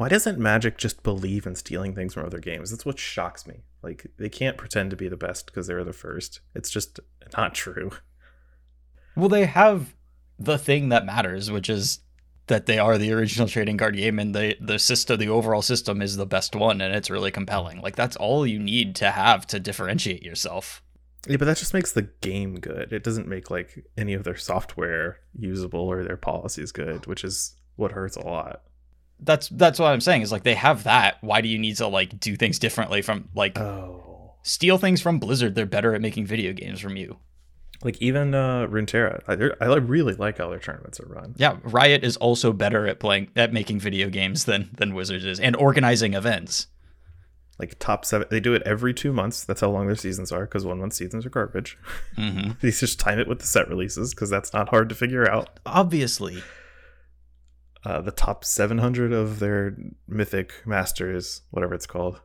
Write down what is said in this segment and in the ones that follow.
Why doesn't Magic just believe in stealing things from other games? That's what shocks me. Like they can't pretend to be the best because they're the first. It's just not true. Well, they have the thing that matters, which is that they are the original trading card game and the the system the overall system is the best one and it's really compelling. Like that's all you need to have to differentiate yourself. Yeah, but that just makes the game good. It doesn't make like any of their software usable or their policies good, which is what hurts a lot. That's that's what I'm saying is like they have that. Why do you need to like do things differently from like Oh. steal things from Blizzard? They're better at making video games from you. Like even uh Runeterra, I, I really like how their tournaments are run. Yeah, Riot is also better at playing at making video games than than Wizards is and organizing events. Like top seven, they do it every two months. That's how long their seasons are because one month seasons are garbage. Mm-hmm. they just time it with the set releases because that's not hard to figure out. Obviously, Uh, the top 700 of their Mythic Masters, whatever it's called,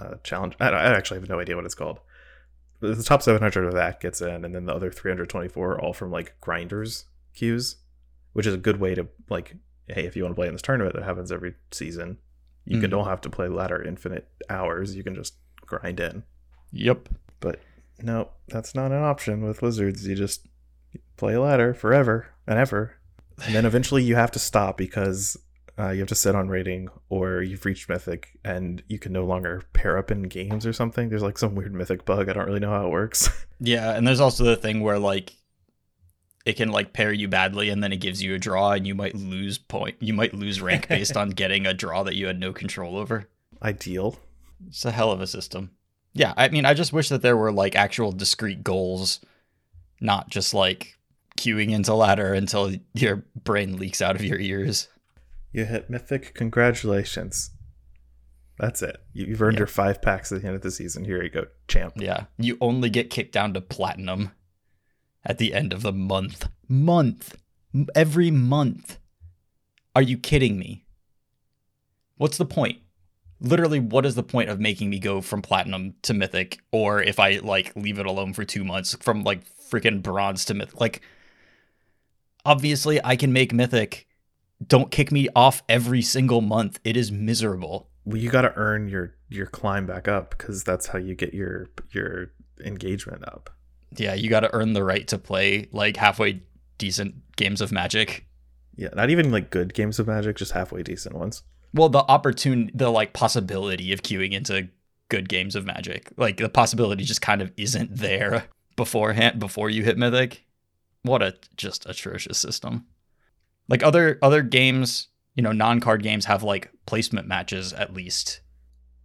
uh, challenge. I, I actually have no idea what it's called. But The top 700 of that gets in, and then the other 324 are all from like grinders queues, which is a good way to like, hey, if you want to play in this tournament that happens every season, you can Mhm. don't have to play ladder infinite hours. You can just grind in. yep. But no, that's not an option with lizards. You just play ladder forever and ever. And then eventually you have to stop because uh, you have to sit on rating or you've reached Mythic and you can no longer pair up in games or something. There's like some weird Mythic bug. I don't really know how it works. Yeah, and there's also the thing where like it can like pair you badly and then it gives you a draw and you might lose point you might lose rank based on getting a draw that you had no control over. Ideal. It's a hell of a system. Yeah, I mean I just wish that there were like actual discrete goals, not just like queuing into ladder until your brain leaks out of your ears. You hit Mythic. Congratulations. That's it. You- You've earned Yeah. your five packs at the end of the season. Here you go, champ. Yeah. You only get kicked down to platinum at the end of the month. Month. Every month. Are you kidding me? What's the point? Literally, what is the point of making me go from platinum to mythic? Or if I like leave it alone for two months, from like freaking bronze to mythic? Like, obviously, I can make mythic. Don't kick me off every single month. It is miserable. Well, you got to earn your your climb back up because that's how you get your your engagement up. Yeah, you got to earn the right to play like halfway decent games of Magic. Yeah, not even like good games of Magic, just halfway decent ones. Well, the opportunity, the like possibility of queuing into good games of Magic, like the possibility just kind of isn't there beforehand before you hit Mythic. What a just atrocious system. Like other other games, you know, non-card games have like placement matches at least.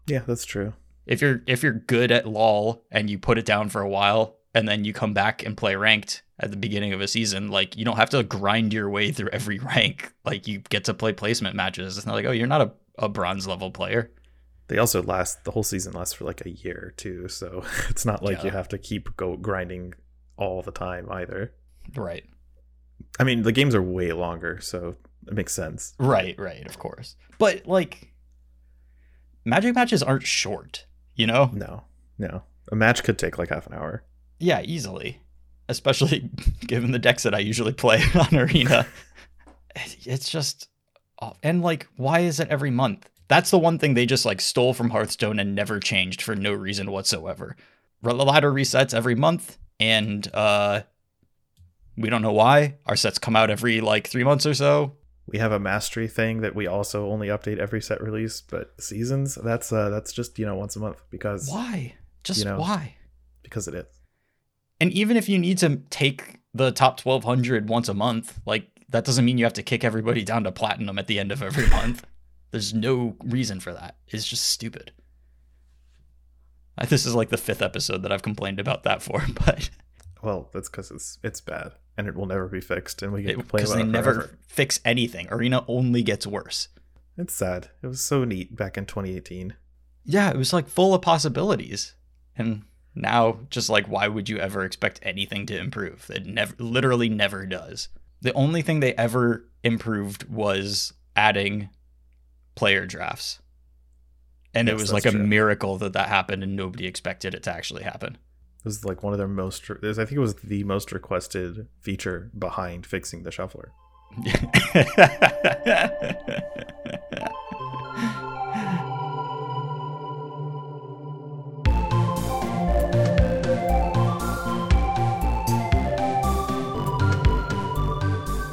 Yeah, that's true. If you're if you're good at LoL and you put it down for a while and then you come back and play ranked at the beginning of a season, like you don't have to grind your way through every rank. Like you get to play placement matches. It's not like, oh, you're not a, a bronze level player. They also last the whole season lasts for like a year too, so it's not like you have to keep go grinding all the time either. Right. I mean, the games are way longer, so it makes sense. Right, right, of course. But like magic matches aren't short, you know? No, no, a match could take like half an hour. Yeah, easily. Especially given the decks that I usually play on Arena. It's just aw- and like why is it every month? That's the one thing they just like stole from Hearthstone and never changed for no reason whatsoever. Ladder resets every month and uh we don't know why. Our sets come out every like 3 months or so. We have a mastery thing that we also only update every set release, but seasons that's uh that's just you know once a month because Why? Just You know. why? because it is. And even if you need to take the top 1200 once a month, like that doesn't mean you have to kick everybody down to platinum at the end of every month. There's no reason for that. It's just stupid. This is like the fifth episode that I've complained about that for, but Well, that's because it's it's bad and it will never be fixed, and we get because they never forever. fix anything. Arena only gets worse. It's sad. It was so neat back in 2018. Yeah, it was like full of possibilities. And now just like why would you ever expect anything to improve? It never literally never does. The only thing they ever improved was adding player drafts. And it was like a true. miracle that that happened and nobody expected it to actually happen was like one of their most. I think it was the most requested feature behind fixing the shuffler.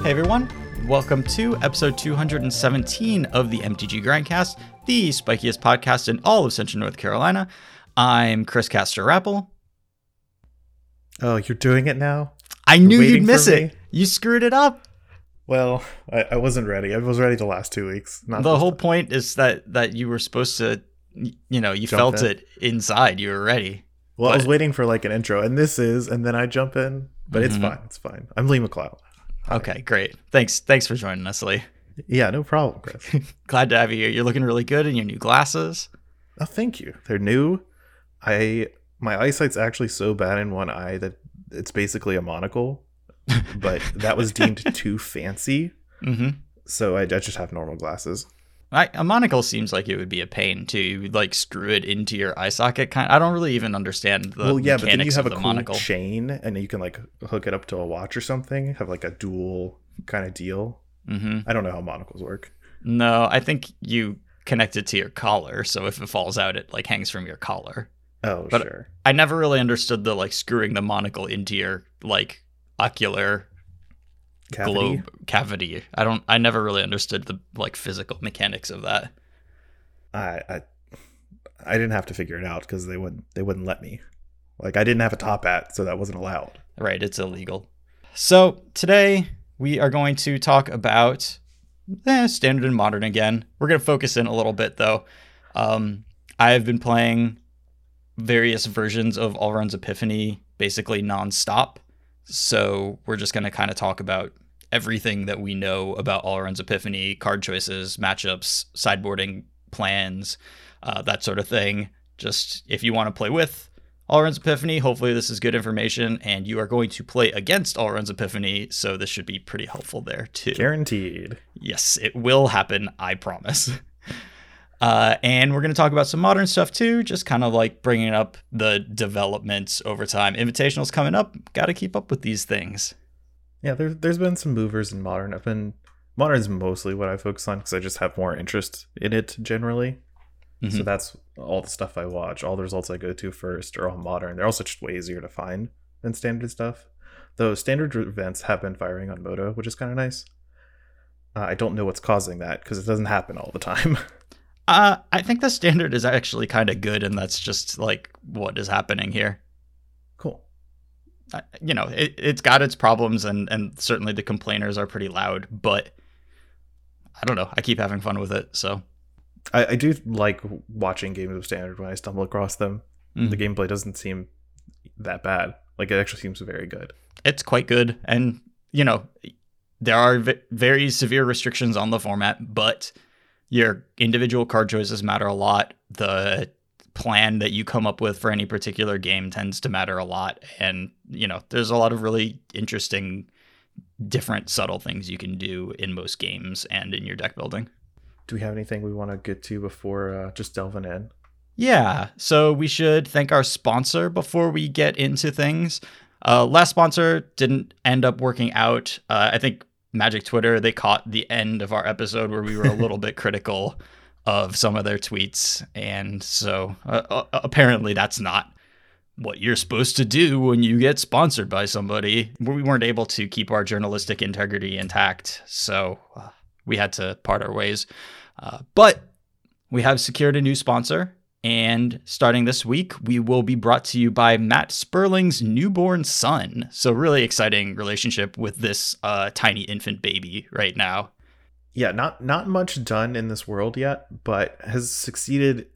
Hey everyone, welcome to episode 217 of the MTG Grindcast, the spikiest podcast in all of Central North Carolina. I'm Chris Castor Rappel. Oh, you're doing it now? I knew you'd miss it. me? You screwed it up. Well, I, I wasn't ready. I was ready the last two weeks. Not the whole time. point is that that you were supposed to, you know, you Jump felt in. it inside. You were ready. Well, I was waiting for like an intro, and this is, and then I jump in. But it's Mhm. fine. It's fine. I'm Lee McLeod. Okay, great. Thanks. Thanks for joining us, Lee. Yeah, no problem, Chris. Glad to have you here. You're looking really good in your new glasses. oh, thank you. They're new. I my eyesight's actually so bad in one eye that it's basically a monocle. But that was deemed too fancy, Mm-hmm. so I, I just have normal glasses. I, a monocle seems like it would be a pain to You would, like screw it into your eye socket. Kind. I don't really even understand the well, yeah, but then you mechanics have of a the cool monocle. chain, and you can like hook it up to a watch or something. Have like a dual kind of deal. hmm I don't know how monocles work. No, I think you connect it to your collar, so if it falls out, it like hangs from your collar. Oh, But- sure. I never really understood the like screwing the monocle into your like ocular Cavity. globe cavity. I don't. I never really understood the like physical mechanics of that. I, I I didn't have to figure it out because they wouldn't they wouldn't let me. Like I didn't have a top hat, so that wasn't allowed. Right, it's illegal. So today we are going to talk about eh, standard and modern again. We're going to focus in a little bit though. Um, I have been playing various versions of Alrund's Epiphany basically nonstop. So we're just going to kind of talk about everything that we know about Alrund's Epiphany, card choices, matchups, sideboarding plans, uh, that sort of thing. Just if you want to play with Alrund's Epiphany, hopefully this is good information, and you are going to play against Alrund's Epiphany, so this should be pretty helpful there too. Guaranteed. Yes, it will happen, I promise. Uh, and we're going to talk about some modern stuff too, just kind of like bringing up the developments over time. Invitational's coming up. Got to keep up with these things. Yeah, there's there's been some movers in modern. I've been modern's mostly what I focus on because I just have more interest in it generally. So Mhm. that's all the stuff I watch. All the results I go to first are all modern. They're also just way easier to find than standard stuff. Though standard events have been firing on Moto, which is kind of nice. Uh, I don't know what's causing that because it doesn't happen all the time. Uh, I think the standard is actually kind of good, and that's just like what is happening here. cool. Uh, You know, it, it's got its problems, and and certainly the complainers are pretty loud, but I don't know. I keep having fun with it, so I, I do like watching games of standard when I stumble across them. Mhm. The gameplay doesn't seem that bad. Like it actually seems very good. it's quite good and you know there are v- very severe restrictions on the format but your individual card choices matter a lot the plan that you come up with for any particular game tends to matter a lot and you know there's a lot of really interesting different subtle things you can do in most games and in your deck building Do we have anything we want to get to before uh, just delving in? Yeah, so we should thank our sponsor before we get into things. Uh, last sponsor didn't end up working out. Uh, I think Magic Twitter they caught the end of our episode where we were a little bit critical of some of their tweets, and so uh, uh, apparently that's not what you're supposed to do when you get sponsored by somebody. We weren't able to keep our journalistic integrity intact, so uh, we had to part our ways. Uh, but we have secured a new sponsor. And starting this week, we will be brought to you by Matt Sperling's newborn son. So, really exciting relationship with this uh, tiny infant baby right now. Yeah, not not much done in this world yet, but has succeeded,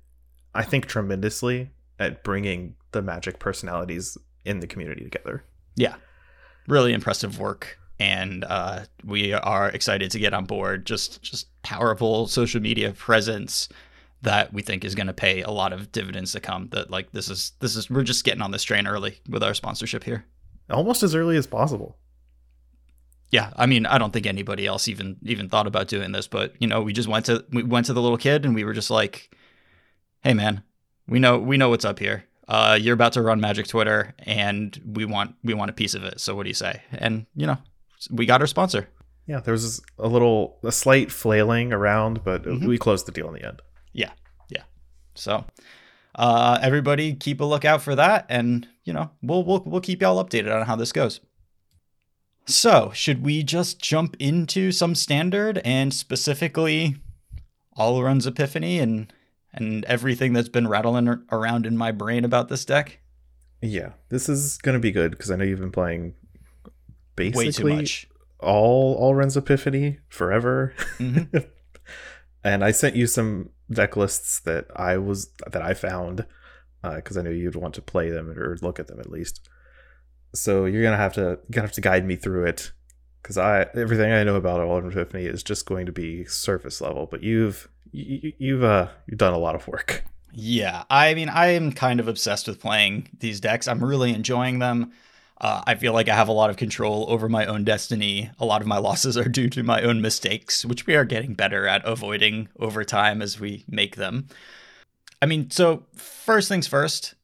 I think, tremendously at bringing the magic personalities in the community together. Yeah, really impressive work. And uh, we are excited to get on board. Just, just powerful social media presence that we think is going to pay a lot of dividends to come. That like this is this is we're just getting on this train early with our sponsorship here. Almost as early as possible. yeah i mean i don't think anybody else even even thought about doing this but you know we just went to we went to the little kid and we were just like hey man we know we know what's up here uh you're about to run magic twitter and we want we want a piece of it so what do you say and you know we got our sponsor Yeah, there was a little, a slight flailing around, but Mhm. we closed the deal in the end. So uh everybody keep a lookout for that and you know we'll we'll, we'll keep y'all updated on how this goes So, should we just jump into some standard and specifically Alrund's Epiphany and and everything that's been rattling around in my brain about this deck? Yeah, this is gonna be good because I know you've been playing basically much. Alrund's Epiphany forever. Mhm. and I sent you some deck lists that I was that I found because I knew you'd want to play them or look at them at least. So you're gonna have to you're gonna have to guide me through it because I everything I know about Alrund's Epiphany is just going to be surface level. But you've you, you've uh you've done a lot of work. Yeah, I mean, I am kind of obsessed with playing these decks. I'm really enjoying them. Uh, I feel like I have a lot of control over my own destiny. A lot of my losses are due to my own mistakes, which we are getting better at avoiding over time as we make them. I mean, so first things first,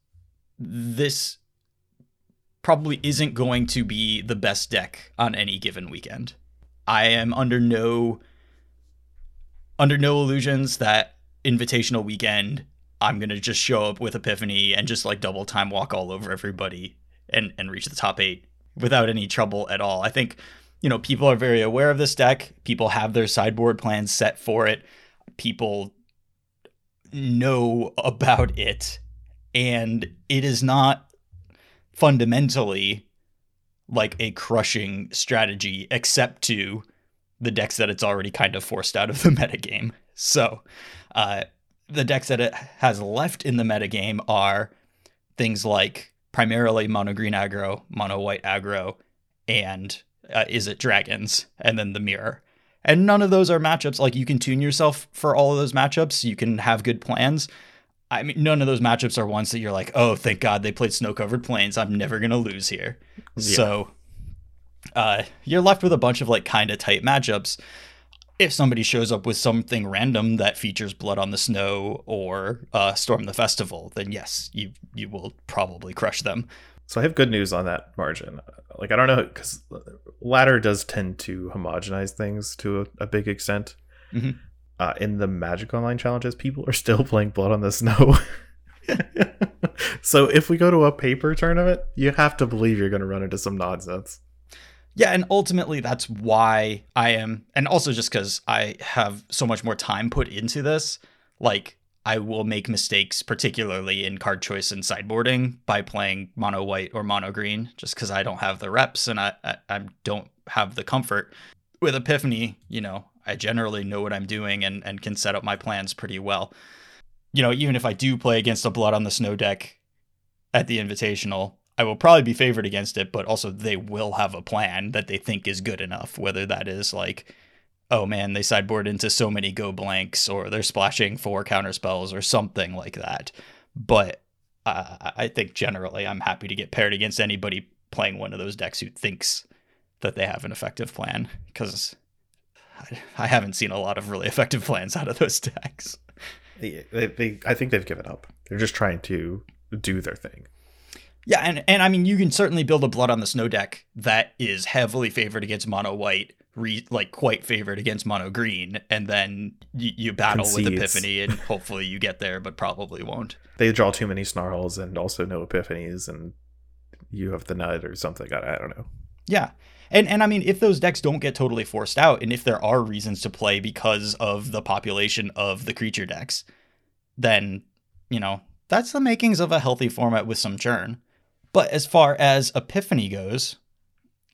this probably isn't going to be the best deck on any given weekend. I am under no under no illusions that invitational weekend I'm gonna just show up with Epiphany and just like double time walk all over everybody and and reach the top eight without any trouble at all. I think you know people are very aware of this deck. People have their sideboard plans set for it. People know about it, and it is not fundamentally like a crushing strategy, except to the decks that it's already kind of forced out of the metagame. So, uh, the decks that it has left in the metagame are things like primarily mono green aggro, mono white aggro, and uh, is it dragons, and then the mirror. And none of those are matchups. Like you can tune yourself for all of those matchups. You can have good plans. I mean, none of those matchups are ones that you're like, oh, thank God they played snow covered plains. I'm never gonna lose here. Yeah. So, uh, you're left with a bunch of like kind of tight matchups. If somebody shows up with something random that features blood on the snow or uh, storm the festival, then yes, you you will probably crush them. So I have good news on that margin. Like I don't know because ladder does tend to homogenize things to a, a big extent. Mhm. Uh, in the Magic Online challenges, people are still playing Blood on the Snow. so if we go to a paper tournament, you have to believe you're going to run into some nonsense. Yeah, and ultimately that's why I am, and also just because I have so much more time put into this. Like, I will make mistakes, particularly in card choice and sideboarding, by playing mono white or mono green, just because I don't have the reps and I, I I don't have the comfort. With Epiphany, you know, I generally know what I'm doing and and can set up my plans pretty well. You know, even if I do play against a Blood on the Snow deck at the Invitational, I will probably be favored against it, but also they will have a plan that they think is good enough, whether that is like, oh man, they sideboard into so many go blanks, or they're splashing four counter spells, or something like that. But uh, I think generally I'm happy to get paired against anybody playing one of those decks who thinks that they have an effective plan, because I, haven't seen a lot of really effective plans out of those decks. They, they, I think they've given up. They're just trying to do their thing. Yeah, and and I mean you can certainly build a blood on the snow deck that is heavily favored against mono white, re, like quite favored against mono green, and then you, you battle with Epiphany, and hopefully you get there, but probably won't. They draw too many snarls and also no epiphanies, and you have the nut or something. I, I don't know. Yeah. And and I mean if those decks don't get totally forced out and if there are reasons to play because of the population of the creature decks, then, you know, that's the makings of a healthy format with some churn. But as far as Epiphany goes,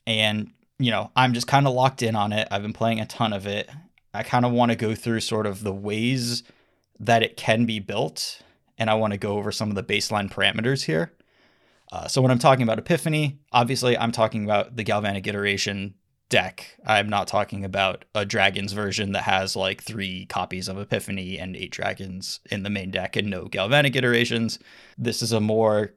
and you know, I'm just kind of locked in on it. I've been playing a ton of it. I kind of want to go through sort of the ways that it can be built, and I want to go over some of the baseline parameters here. Uh, so when I'm talking about Epiphany, obviously I'm talking about the Galvanic Iteration deck. I'm not talking about a Dragons version that has like three copies of Epiphany and eight dragons in the main deck and no Galvanic iterations. This is a more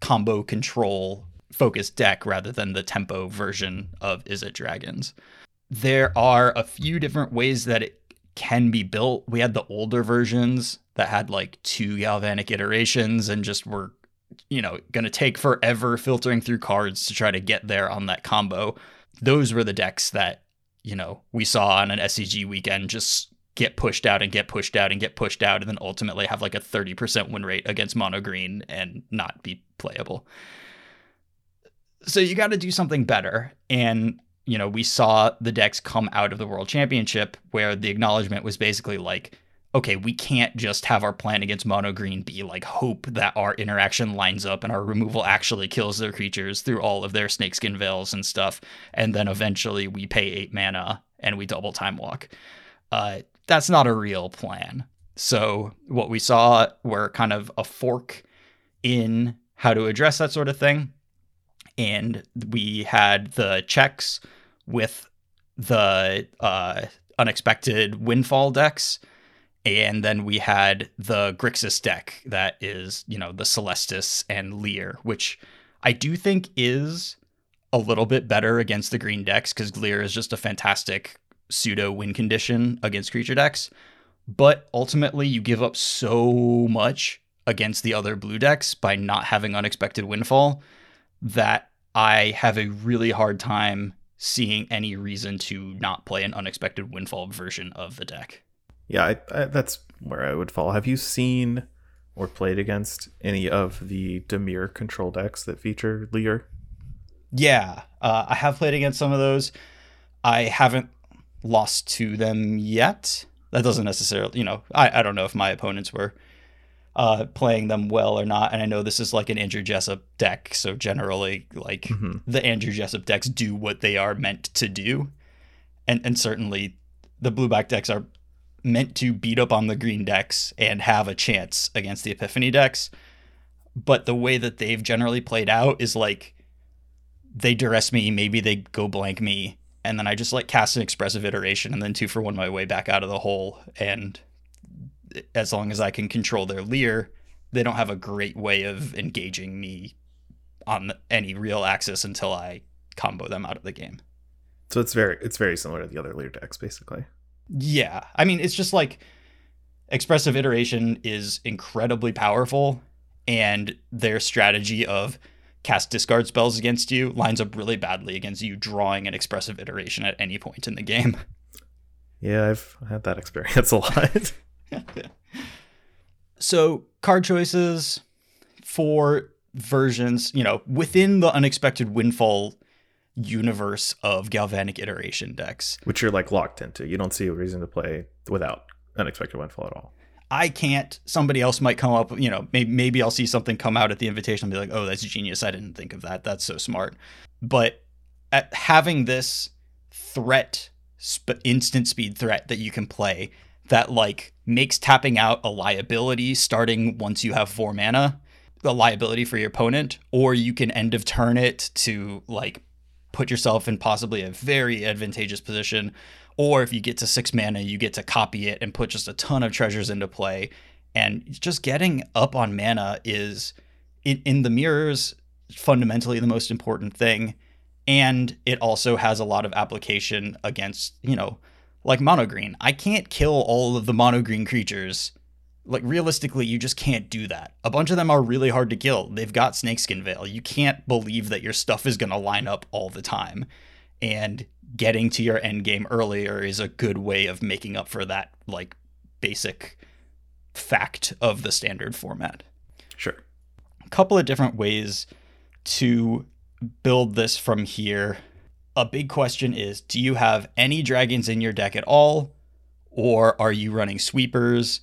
combo control focused deck rather than the tempo version of Is It Dragons. There are a few different ways that it can be built. We had the older versions that had like two galvanic iterations and just were, you know, going to take forever filtering through cards to try to get there on that combo. Those were the decks that, you know, we saw on an SCG weekend just get pushed out and get pushed out and get pushed out and then ultimately have like a 30% win rate against mono green and not be playable. So you got to do something better. And, you know, we saw the decks come out of the World Championship where the acknowledgement was basically like, okay, we can't just have our plan against mono green be like hope that our interaction lines up and our removal actually kills their creatures through all of their snakeskin veils and stuff. And then eventually we pay eight mana and we double time walk. Uh, that's not a real plan. So what we saw were kind of a fork in how to address that sort of thing and we had the checks with the uh, unexpected windfall decks and then we had the grixis deck that is you know the Celestus and Lier which i do think is a little bit better against the green decks because Lier is just a fantastic pseudo win condition against creature decks but ultimately you give up so much against the other blue decks by not having unexpected windfall that I have a really hard time seeing any reason to not play an unexpected windfall version of the deck. Yeah, I, I, that's where I would fall. Have you seen or played against any of the Dimir control decks that feature Lier? Yeah, uh, I have played against some of those. I haven't lost to them yet. That doesn't necessarily, you know, I, I don't know if my opponents were uh, playing them well or not. And I know this is like an Andrew Jessup deck, so generally, like mm-hmm. the Andrew Jessup decks do what they are meant to do, and and certainly the blue back decks are meant to beat up on the green decks and have a chance against the Epiphany decks. But the way that they've generally played out is like they duress me, maybe they go blank me, and then I just like cast an expressive iteration and then two for one my way back out of the hole and as long as I can control their Lier, they don't have a great way of engaging me on any real axis until I combo them out of the game. So it's very it's very similar to the other Lier decks, basically. Yeah, I mean it's just like expressive iteration is incredibly powerful, and their strategy of cast discard spells against you lines up really badly against you drawing an expressive iteration at any point in the game. Yeah, I've had that experience a lot. so card choices for versions, you know, within the unexpected windfall universe of galvanic iteration decks, which you're like locked into. You don't see a reason to play without unexpected windfall at all. I can't. Somebody else might come up. You know, maybe, maybe I'll see something come out at the invitation and be like, "Oh, that's genius! I didn't think of that. That's so smart." But at having this threat, sp- instant speed threat that you can play that like makes tapping out a liability starting once you have four mana, a liability for your opponent, or you can end of turn it to like put yourself in possibly a very advantageous position. Or if you get to six mana, you get to copy it and put just a ton of treasures into play. And just getting up on mana is in, in the mirrors fundamentally the most important thing. And it also has a lot of application against, you know, like mono green. I can't kill all of the mono green creatures. Like realistically, you just can't do that. A bunch of them are really hard to kill. They've got snakeskin veil. You can't believe that your stuff is going to line up all the time. And getting to your end game earlier is a good way of making up for that like basic fact of the standard format. Sure. A couple of different ways to build this from here a big question is do you have any dragons in your deck at all? Or are you running sweepers?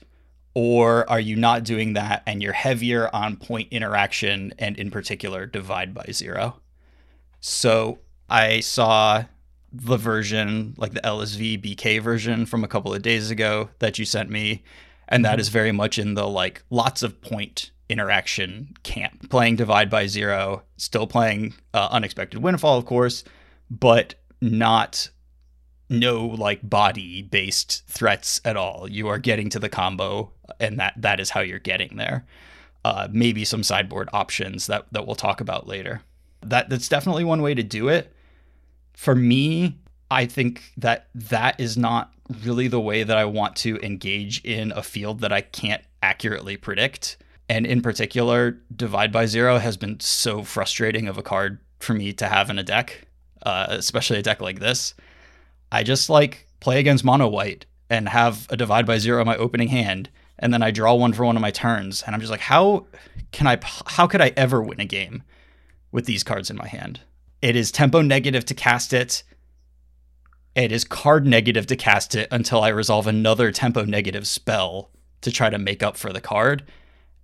Or are you not doing that and you're heavier on point interaction and, in particular, divide by zero? So I saw the version, like the LSV BK version from a couple of days ago that you sent me. And that mm-hmm. very much in the like lots of point interaction camp. Playing Divide by Zero, still playing uh, Unexpected Windfall, of course, but not no like body based threats at all. You are getting to the combo, and that that is how you're getting there. Uh, maybe some sideboard options that that we'll talk about later. That that's definitely one way to do it. For me, I think that that is not really the way that I want to engage in a field that I can't accurately predict. And in particular, Divide by Zero has been so frustrating of a card for me to have in a deck uh, especially a deck like this. I just like play against mono white and have a divide by zero in my opening hand, and then I draw one for one of my turns, and I'm just like, how can I? How could I ever win a game with these cards in my hand. It is tempo negative to cast it. It is card negative to cast it until I resolve another tempo negative spell to try to make up for the card.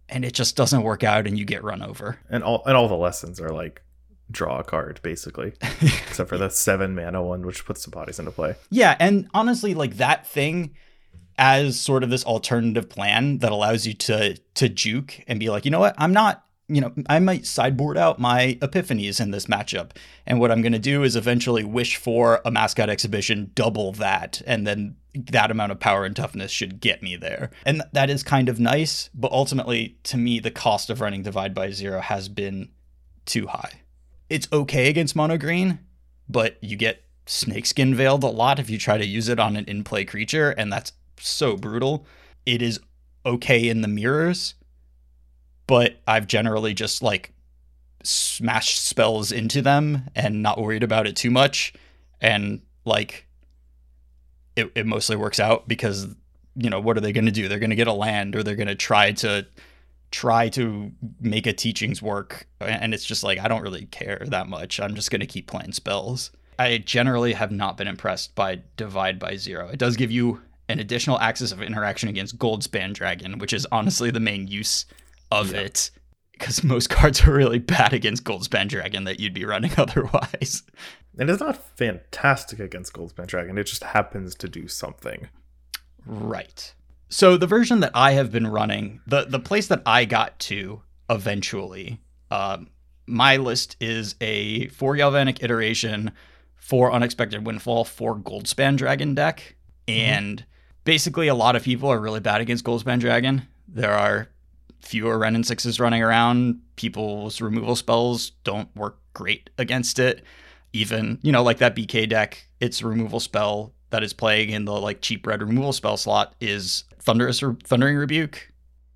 And it just doesn't work out and you get run over. And all and all the lessons are like draw a card, basically. Except for the seven mana one, which puts the bodies into play. Yeah, and honestly, like that thing as sort of this alternative plan that allows you to to juke and be like, you know what, I'm not you know, I might sideboard out my epiphanies in this matchup. And what I'm going to do is eventually wish for a mascot exhibition double that. And then that amount of power and toughness should get me there. And that is kind of nice. But ultimately, to me, the cost of running Divide by Zero has been too high. It's okay against mono green, but you get snakeskin veiled a lot if you try to use it on an in play creature. And that's so brutal. It is okay in the mirrors but I've generally just like smashed spells into them and not worried about it too much. And like it, it mostly works out because, you know, what are they going to do? They're going to get a land or they're going to try to try to make a teachings work. And it's just like, I don't really care that much. I'm just going to keep playing spells. I generally have not been impressed by Divide by Zero. It does give you an additional axis of interaction against Goldspan Dragon, which is honestly the main use of yeah. it because most cards are really bad against Goldspan Dragon that you'd be running otherwise. And it's not fantastic against Goldspan Dragon. It just happens to do something. Right. So the version that I have been running, the the place that I got to eventually, um, my list is a four Galvanic iteration, for Unexpected Windfall, for Goldspan Dragon deck, mm-hmm. and basically a lot of people are really bad against Goldspan Dragon. There are fewer Wrenn and Sixes running around. People's removal spells don't work great against it. Even, you know, like that BK deck, its removal spell that is playing in the like cheap red removal spell slot is Thunderous Re- Thundering Rebuke.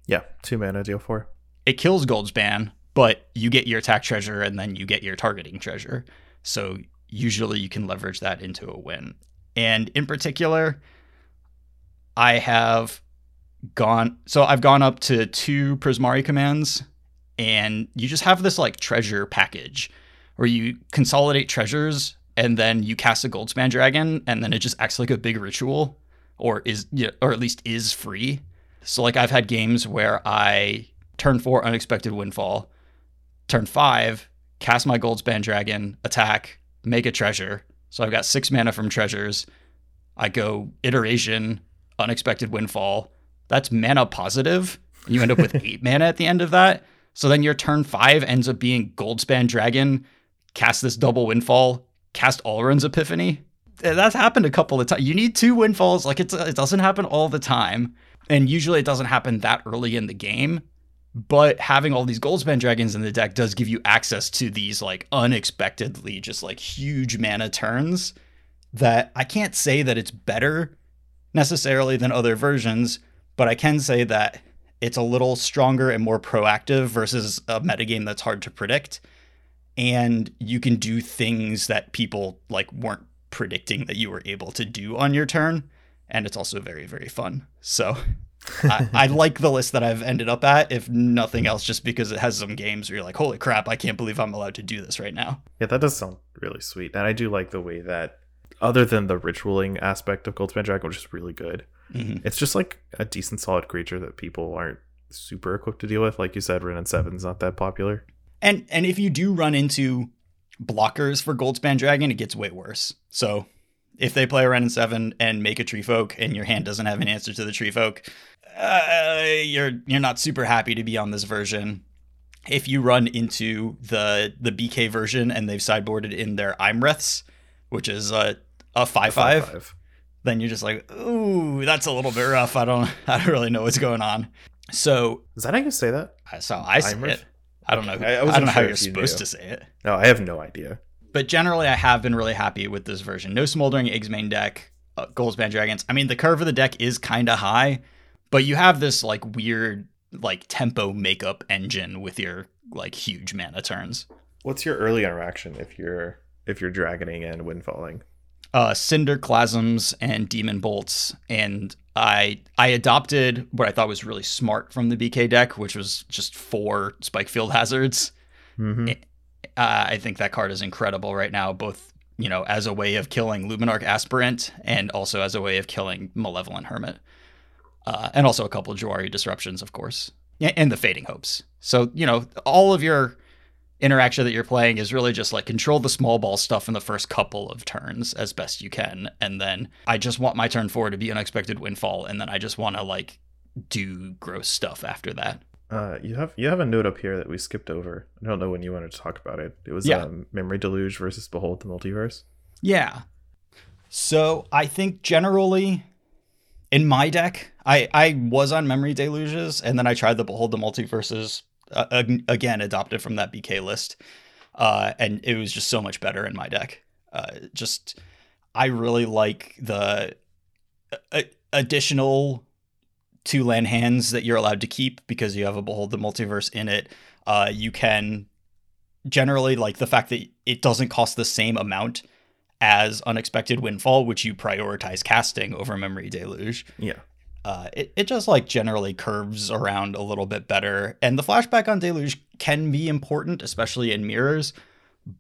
Yeah, two mana deal four. It kills Goldspan, but you get your attack treasure and then you get your targeting treasure. So usually you can leverage that into a win. And in particular, I have gone so I've gone up to two Prismari commands and you just have this like treasure package where you consolidate treasures and then you cast a goldspan dragon and then it just acts like a big ritual or is or at least is free. So like I've had games where I turn 4 unexpected windfall, turn 5 cast my goldspan dragon, attack, make a treasure. So I've got 6 mana from treasures. I go iteration, unexpected windfall, that's mana positive. You end up with eight mana at the end of that. So then your turn five ends up being Goldspan Dragon, cast this double windfall, cast Alrund's Epiphany. That's happened a couple of times. You need two windfalls. Like it's it doesn't happen all the time, and usually it doesn't happen that early in the game. But having all these Goldspan Dragons in the deck does give you access to these like unexpectedly just like huge mana turns. That I can't say that it's better necessarily than other versions, but I can say that it's a little stronger and more proactive versus a metagame that's hard to predict. And you can do things that people like weren't predicting that you were able to do on your turn. And it's also very, very fun. So I, I, like the list that I've ended up at, if nothing else, just because it has some games where you're like, holy crap, I can't believe I'm allowed to do this right now. Yeah, that does sound really sweet. And I do like the way that, other than the ritualing aspect of Goldspan Dragon, which is really good, Mm-hmm. It's just like a decent solid creature that people aren't super equipped to deal with. Like you said, Wrenn and Seven's not that popular. And and if you do run into blockers for Goldspan Dragon, it gets way worse. So if they play a Wrenn and Seven and make a Tree Folk, and your hand doesn't have an answer to the Tree Folk, uh, you're you're not super happy to be on this version. If you run into the the BK version and they've sideboarded in their Imriths, which is a a five five, five then you're just like, ooh, that's a little bit rough. I don't, I don't really know what's going on. So is that how you say that? So I say it. I don't know. I, I, I don't know how you're supposed to say it. No, I have no idea. But generally, I have been really happy with this version. No smoldering eggs main deck, uh, Goldspan Dragons. I mean, the curve of the deck is kind of high, but you have this like weird like tempo makeup engine with your like huge mana turns. What's your early interaction if you're if you're dragoning and windfalling? Uh, Cinderclasms and Demon Bolts, and I I adopted what I thought was really smart from the BK deck, which was just four Spikefield Hazards, mm-hmm. Uh, I think that card is incredible right now, both you know as a way of killing Luminarch Aspirant and also as a way of killing Malevolent Hermit, uh, and also a couple of Jwari disruptions, of course, and the Fading Hopes. So you know all of your interaction that you're playing is really just like control the small ball stuff in the first couple of turns as best you can and then i just want my turn four to be unexpected windfall and then i just want to like do gross stuff after that uh, you have you have a note up here that we skipped over. I don't know when you wanted to talk about it. It was Yeah. um, Memory Deluge versus Behold the Multiverse. yeah so i think generally in my deck i i was on memory deluges and then i tried the behold the multiverses uh, again adopted from that bk list uh, and it was just so much better in my deck. Uh, just i really like the uh, additional two land hands that you're allowed to keep because you have a behold the multiverse in it. Uh, you can generally like the fact that it doesn't cost the same amount as unexpected windfall which you prioritize casting over memory deluge. Yeah, uh, it, it just like generally curves around a little bit better. And the flashback on deluge can be important especially in mirrors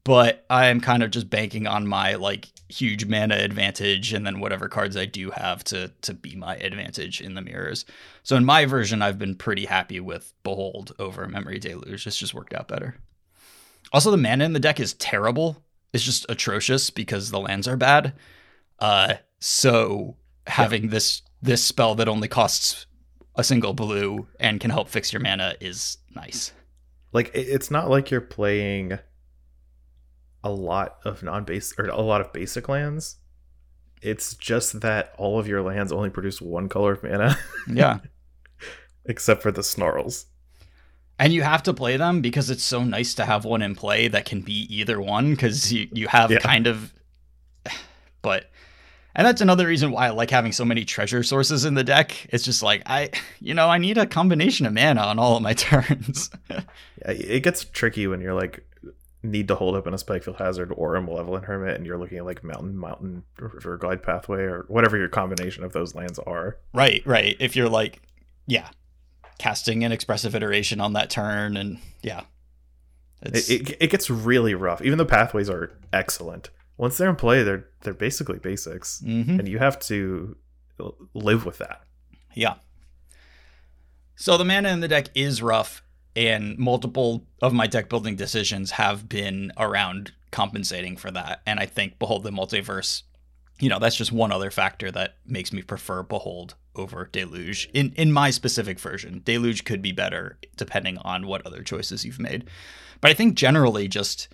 but i'm kind of just banking on my like huge mana advantage and then whatever cards i do have to to be my advantage in the mirrors. So in my version i've been pretty happy with behold over memory deluge. It's just worked out better. Also the mana in the deck is terrible. It's just atrocious because the lands are bad. Uh so having this this spell that only costs a single blue and can help fix your mana is nice. like it's not like you're playing a lot of non-base or a lot of basic lands. It's just that all of your lands only produce one color of mana, Yeah. except for the snarls. and you have to play them because it's so nice to have one in play that can be either one because you, you have Yeah. kind of but and that's another reason why I like having so many treasure sources in the deck. It's just like I you know, I need a combination of mana on all of my turns. It gets tricky when you're like need to hold up in a Spikefield Hazard or a Malevolent Hermit, and you're looking at like Mountain, Mountain, Riverglide Pathway, or whatever your combination of those lands are. right, right. If you're like yeah, casting an expressive iteration on that turn and yeah. It, it, it gets really rough. Even the pathways are excellent. Once they're in play, they're they're basically basics, Mhm. and you have to live with that. Yeah. So the mana in the deck is rough, and multiple of my deck building decisions have been around compensating for that. And I think Behold the Multiverse, you know, that's just one other factor that makes me prefer Behold over Deluge in, in my specific version. Deluge could be better depending on what other choices you've made. But I think generally just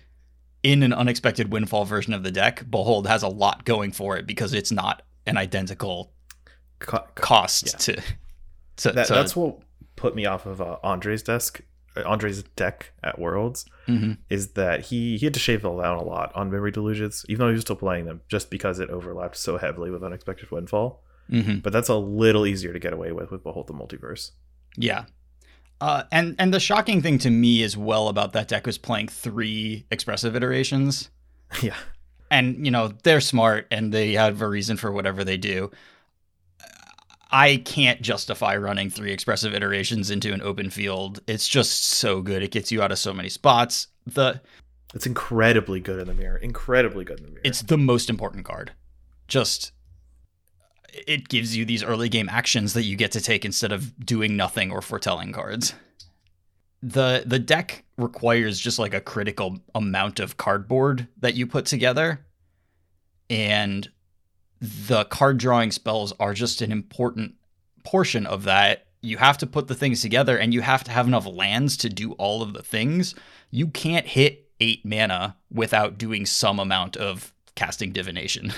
in an unexpected windfall version of the deck, Behold has a lot going for it because it's not an identical Co- co- cost Yeah. to to, that, to that's what put me off of uh, Andre's desk, uh, Andre's deck at Worlds. Mhm. Is that he he had to shave them down a lot on memory delusions, even though he was still playing them, just because it overlapped so heavily with unexpected windfall. Mhm. But that's a little easier to get away with with Behold the Multiverse. Yeah. Uh, and and the shocking thing to me as well about that deck was playing three expressive iterations. yeah, And you know they're smart and they have a reason for whatever they do. I can't justify running three expressive iterations into an open field. It's just so good. It gets you out of so many spots. The it's incredibly good in the mirror. Incredibly good in the mirror. it's the most important card. Just it gives you these early game actions that you get to take instead of doing nothing or foretelling cards. The the deck requires just like a critical amount of cardboard that you put together. And the card drawing spells are just an important portion of that. You have to put the things together and you have to have enough lands to do all of the things. You can't hit eight mana without doing some amount of casting divination.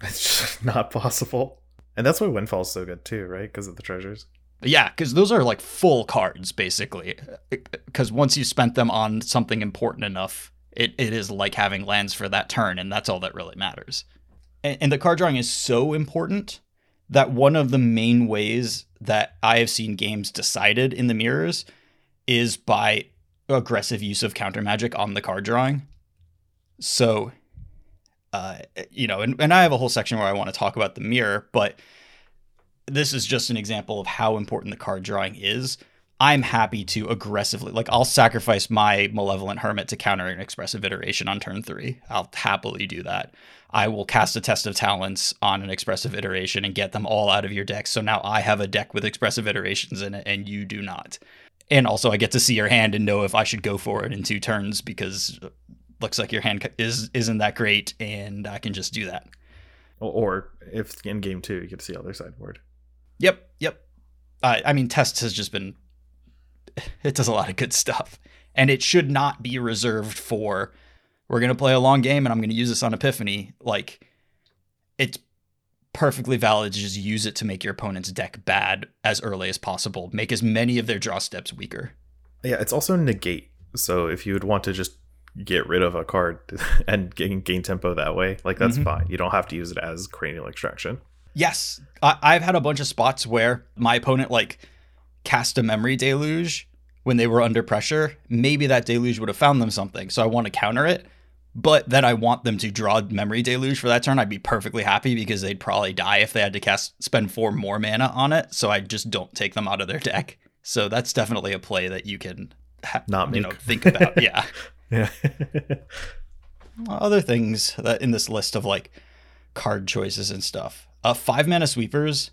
It's just not possible. And that's why Windfall's so good too, right? Because of the treasures. Yeah, because those are like full cards basically. Uh, uh, because once you spent them on something important enough, it, it is like having lands for that turn, and that's all that really matters. And, and the card drawing is so important that one of the main ways that I have seen games decided in the mirrors is by aggressive use of counter magic on the card drawing. So, uh, you know, and, and I have a whole section where I want to talk about the mirror, but this is just an example of how important the card drawing is. I'm happy to aggressively like I'll sacrifice my malevolent hermit to counter an expressive iteration on turn three. I'll happily do that. I will cast a test of talents on an expressive iteration and get them all out of your deck. So now I have a deck with expressive iterations in it and you do not. And also I get to see your hand and know if I should go for it in two turns because looks like your hand is isn't that great and I can just do that. Or if in game two you get to see other sideboard. Yep, yep. Uh, I mean, test has just been it does a lot of good stuff, and it should not be reserved for we're gonna play a long game and I'm gonna use this on Epiphany. Like, it's perfectly valid to just use it to make your opponent's deck bad as early as possible. Make as many of their draw steps weaker. Yeah, it's also negate. So if you would want to just get rid of a card and gain, gain tempo that way, like that's mm-hmm. fine. You don't have to use it as cranial extraction. Yes, I- have had a bunch of spots where my opponent like cast a memory deluge when they were under pressure. Maybe that deluge would have found them something, so I want to counter it. But then I want them to draw memory deluge for that turn. I'd be perfectly happy because they'd probably die if they had to cast spend four more mana on it. So I just don't take them out of their deck. So that's definitely a play that you can ha- not make. you know think about. yeah. Yeah. Other things that in this list of like card choices and stuff. Uh, five mana sweepers.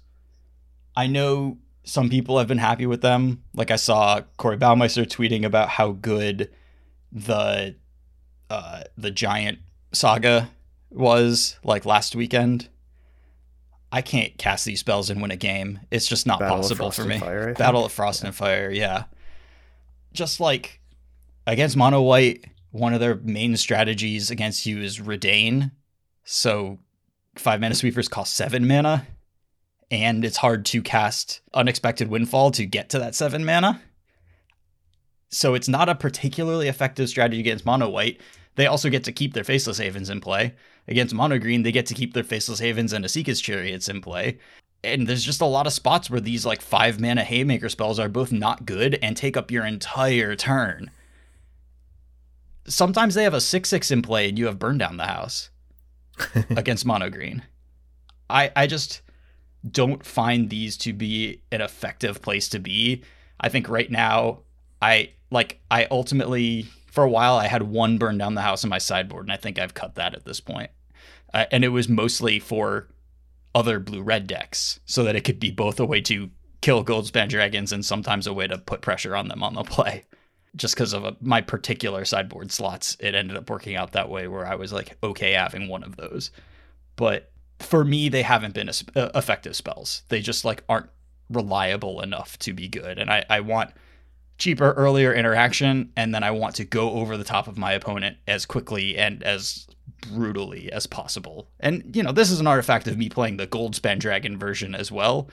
I know some people have been happy with them. Like I saw Corey Baumeister tweeting about how good the uh, the giant saga was like last weekend. I can't cast these spells and win a game. It's just not Battle possible for me. Fire, Battle of Frost yeah. and Fire, yeah. Just like against mono white, one of their main strategies against you is Reidane. So five mana sweepers cost seven mana, and it's hard to cast Unexpected Windfall to get to that seven mana. So it's not a particularly effective strategy against mono white. They also get to keep their Faceless Havens in play. Against mono green, they get to keep their Faceless Havens and Esika's Chariots in play. And there's just a lot of spots where these like five mana Haymaker spells are both not good and take up your entire turn sometimes they have a six six in play and you have burned down the house against mono green. I I just don't find these to be an effective place to be. I think right now I like I ultimately for a while I had one burn down the house in my sideboard and I think I've cut that at this point. Uh, and it was mostly for other blue red decks so that it could be both a way to kill goldspan dragons and sometimes a way to put pressure on them on the play just because of a, my particular sideboard slots, it ended up working out that way where I was like okay having one of those. But for me, they haven't been a, uh, effective spells. They just like aren't reliable enough to be good. And I, I want cheaper, earlier interaction, and then I want to go over the top of my opponent as quickly and as brutally as possible. And you know, this is an artifact of me playing the Goldspan Dragon version as well.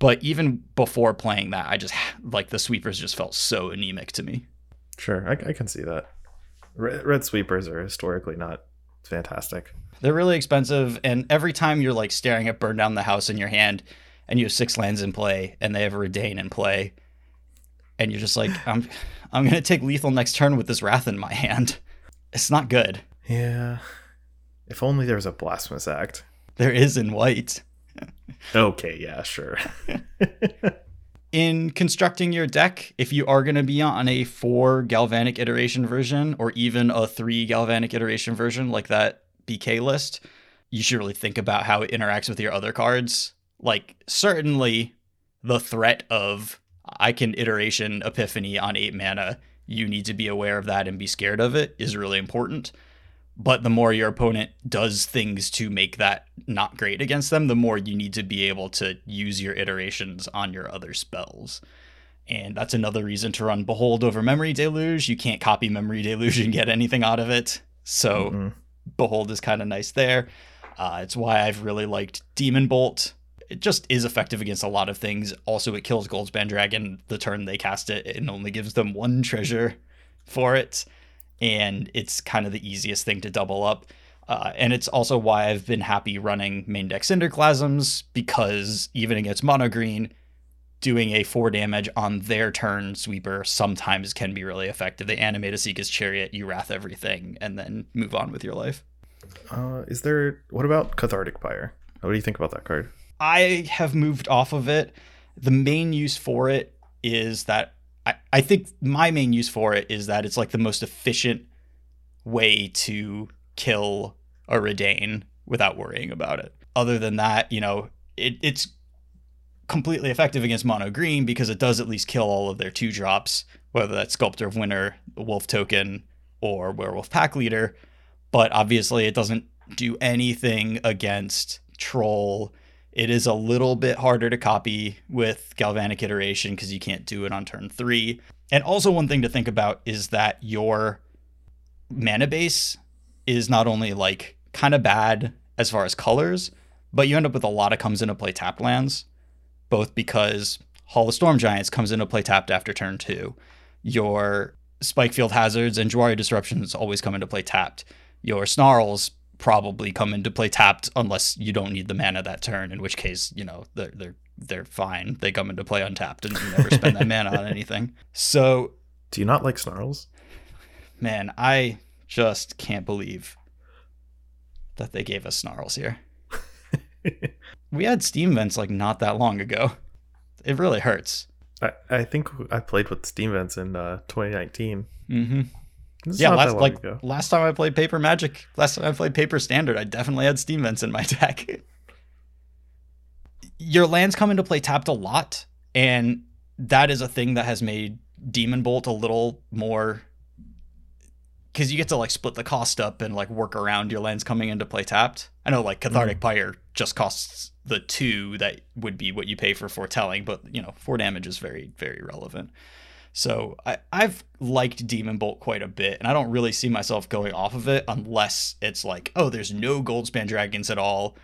But even before playing that, I just like the sweepers just felt so anemic to me. Sure, I, I can see that. Red, red sweepers are historically not fantastic. They're really expensive, and every time you're like staring at burn down the house in your hand, and you have six lands in play, and they have a Reidane in play, and you're just like, I'm, I'm gonna take lethal next turn with this wrath in my hand. It's not good. Yeah. If only there was a blasphemous act. There is in white. okay, yeah, sure. in constructing your deck, if you are going to be on a four galvanic iteration version or even a three galvanic iteration version like that BK list, you should really think about how it interacts with your other cards. Like, certainly the threat of I can iteration Epiphany on eight mana, you need to be aware of that and be scared of it is really important. But the more your opponent does things to make that not great against them, the more you need to be able to use your iterations on your other spells. And that's another reason to run Behold over Memory Deluge. You can't copy Memory Deluge and get anything out of it. So mm-hmm. Behold is kind of nice there. Uh, it's why I've really liked Demon Bolt. It just is effective against a lot of things. Also, it kills Goldspan Dragon the turn they cast it and only gives them one treasure for it and it's kind of the easiest thing to double up. Uh, and it's also why I've been happy running main deck Cinderclasms because even against mono green, doing a four damage on their turn sweeper sometimes can be really effective. They animate Esika's chariot, you wrath everything, and then move on with your life. Uh, is there what about Cathartic Pyre? What do you think about that card? I have moved off of it. The main use for it is that I, I think my main use for it is that it's like the most efficient way to kill a Reidane without worrying about it. Other than that, you know, it, it's completely effective against mono green because it does at least kill all of their two drops, whether that's Sculptor of Winter, Wolf Token, or Werewolf Pack Leader. But obviously, it doesn't do anything against Troll. It is a little bit harder to copy with Galvanic Iteration because you can't do it on turn three. And also, one thing to think about is that your mana base is not only like kind of bad as far as colors, but you end up with a lot of comes into play tapped lands, both because Hall of Storm Giants comes into play tapped after turn two. Your Spikefield Hazards and Jwari Disruptions always come into play tapped. Your Snarls probably come into play tapped unless you don't need the mana that turn, in which case, you know, they're they're they're fine. They come into play untapped and you never spend that mana on anything. So Do you not like snarls? man, I just can't believe that they gave us snarls here. we had steam vents like not that long ago. It really hurts. I, I think I played with Steam Vents in uh, 2019. Mm-hmm. Yeah, last like ago. last time I played Paper Magic, last time I played Paper Standard, I definitely had steam vents in my deck. Your lands come into play tapped a lot, and that is a thing that has made Demon Bolt a little more because you get to like split the cost up and like work around your lands coming into play tapped. I know like Cathartic Pyre just costs the two that would be what you pay for foretelling, but you know four damage is very very relevant. So I, I've liked Demon Bolt quite a bit, and I don't really see myself going off of it unless it's like, oh, there's no Goldspan Dragons at all,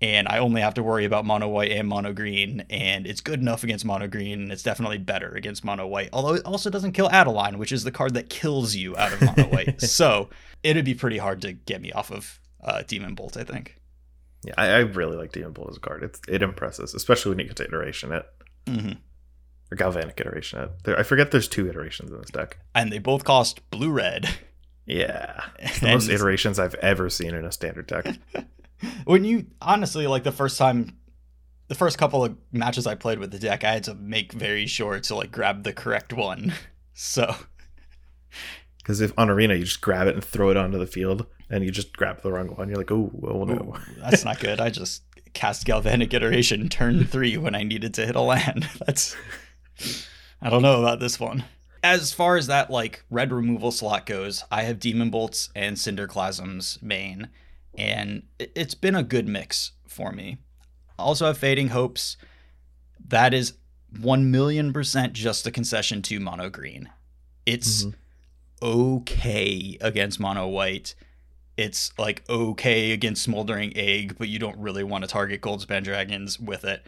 and I only have to worry about mono white and mono green, and it's good enough against mono green, and it's definitely better against mono white. Although it also doesn't kill Adeline, which is the card that kills you out of mono white. so it'd be pretty hard to get me off of uh, Demon Bolt, I think. Yeah, I, I really like Demon Bolt as a card. It's, it impresses, especially when you get to iteration it. hmm Or Galvanic iteration. There, I forget there's two iterations in this deck. And they both cost blue red. Yeah. The most iterations I've ever seen in a standard deck. when you honestly like the first time the first couple of matches i played with the deck i had to make very sure to like grab the correct one so Because if on Arena, you just grab it and throw it onto the field, and you just grab the wrong one. You're like, oh, oh no. ooh, that's not good i just cast galvanic iteration turn three when i needed to hit a land that's i don't know about this one. As far as that like red removal slot goes i have demon bolts and cinderclasms main and it- it's been a good mix for me. Also have fading hopes. That is 1 million percent just a concession to mono green. It's Mhm. okay against mono white. It's like okay against smoldering egg but you don't really want to target goldspan dragons with it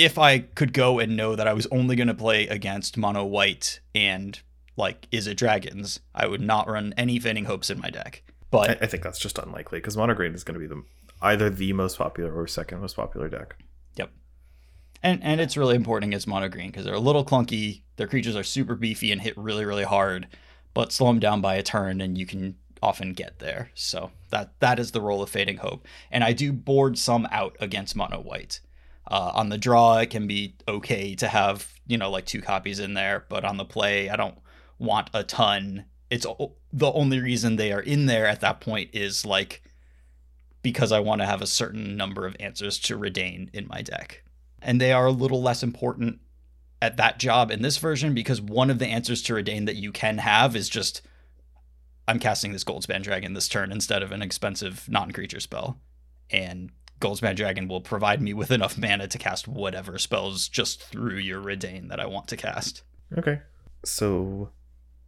if i could go and know that i was only going to play against mono white and like is it dragons i would not run any fading hopes in my deck but I, I think that's just unlikely because Mono Green is going to be the either the most popular or second most popular deck. Yep. And and it's really important against mono green because they're a little clunky. Their creatures are super beefy and hit really really hard, but slow them down by a turn and you can often get there. So that that is the role of fading hope. And I do board some out against mono white. Uh, on the draw, it can be okay to have you know like two copies in there, but on the play, I don't want a ton. It's o- the only reason they are in there at that point is like because I want to have a certain number of answers to Reidane in my deck. And they are a little less important at that job in this version because one of the answers to Reidane that you can have is just I'm casting this Goldspan Dragon this turn instead of an expensive non creature spell. And Goldspan Dragon will provide me with enough mana to cast whatever spells just through your Reidane that I want to cast. Okay. So,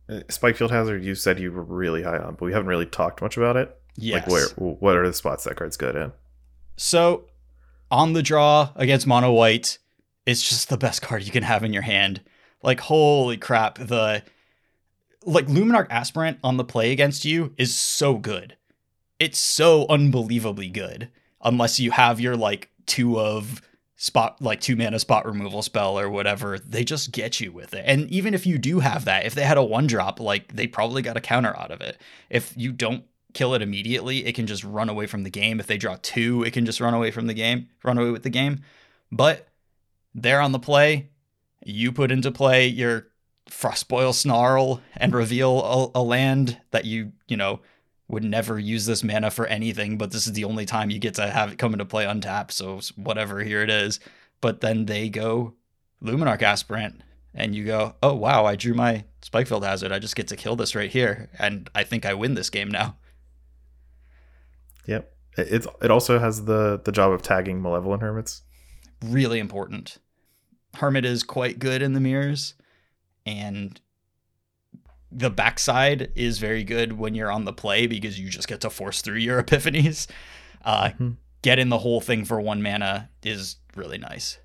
uh, Spikefield Hazard, you said you were really high on, but we haven't really talked much about it. Yes. Like, where? What are the spots that card's good in? So, on the draw against mono white, it's just the best card you can have in your hand. Like, holy crap, the like Luminarch Aspirant on the play against you is so good. It's so unbelievably good. Unless you have your like two of spot like two mana spot removal spell or whatever, they just get you with it. And even if you do have that, if they had a one drop, like they probably got a counter out of it. If you don't kill it immediately, it can just run away from the game. If they draw two, it can just run away from the game, run away with the game. But they're on the play. You put into play your Frostboil Snarl and reveal a, a land that you, you know, would never use this mana for anything, but this is the only time you get to have it come into play untapped. So whatever, here it is. But then they go Luminarch Aspirant, and you go, oh wow, I drew my Spikefield Hazard. I just get to kill this right here, and I think I win this game now. Yep. It it also has the the job of tagging Malevolent Hermits. Really important. Hermit is quite good in the mirrors, and the backside is very good when you're on the play because you just get to force through your epiphanies. Uh, mm-hmm. Getting the whole thing for one mana is really nice.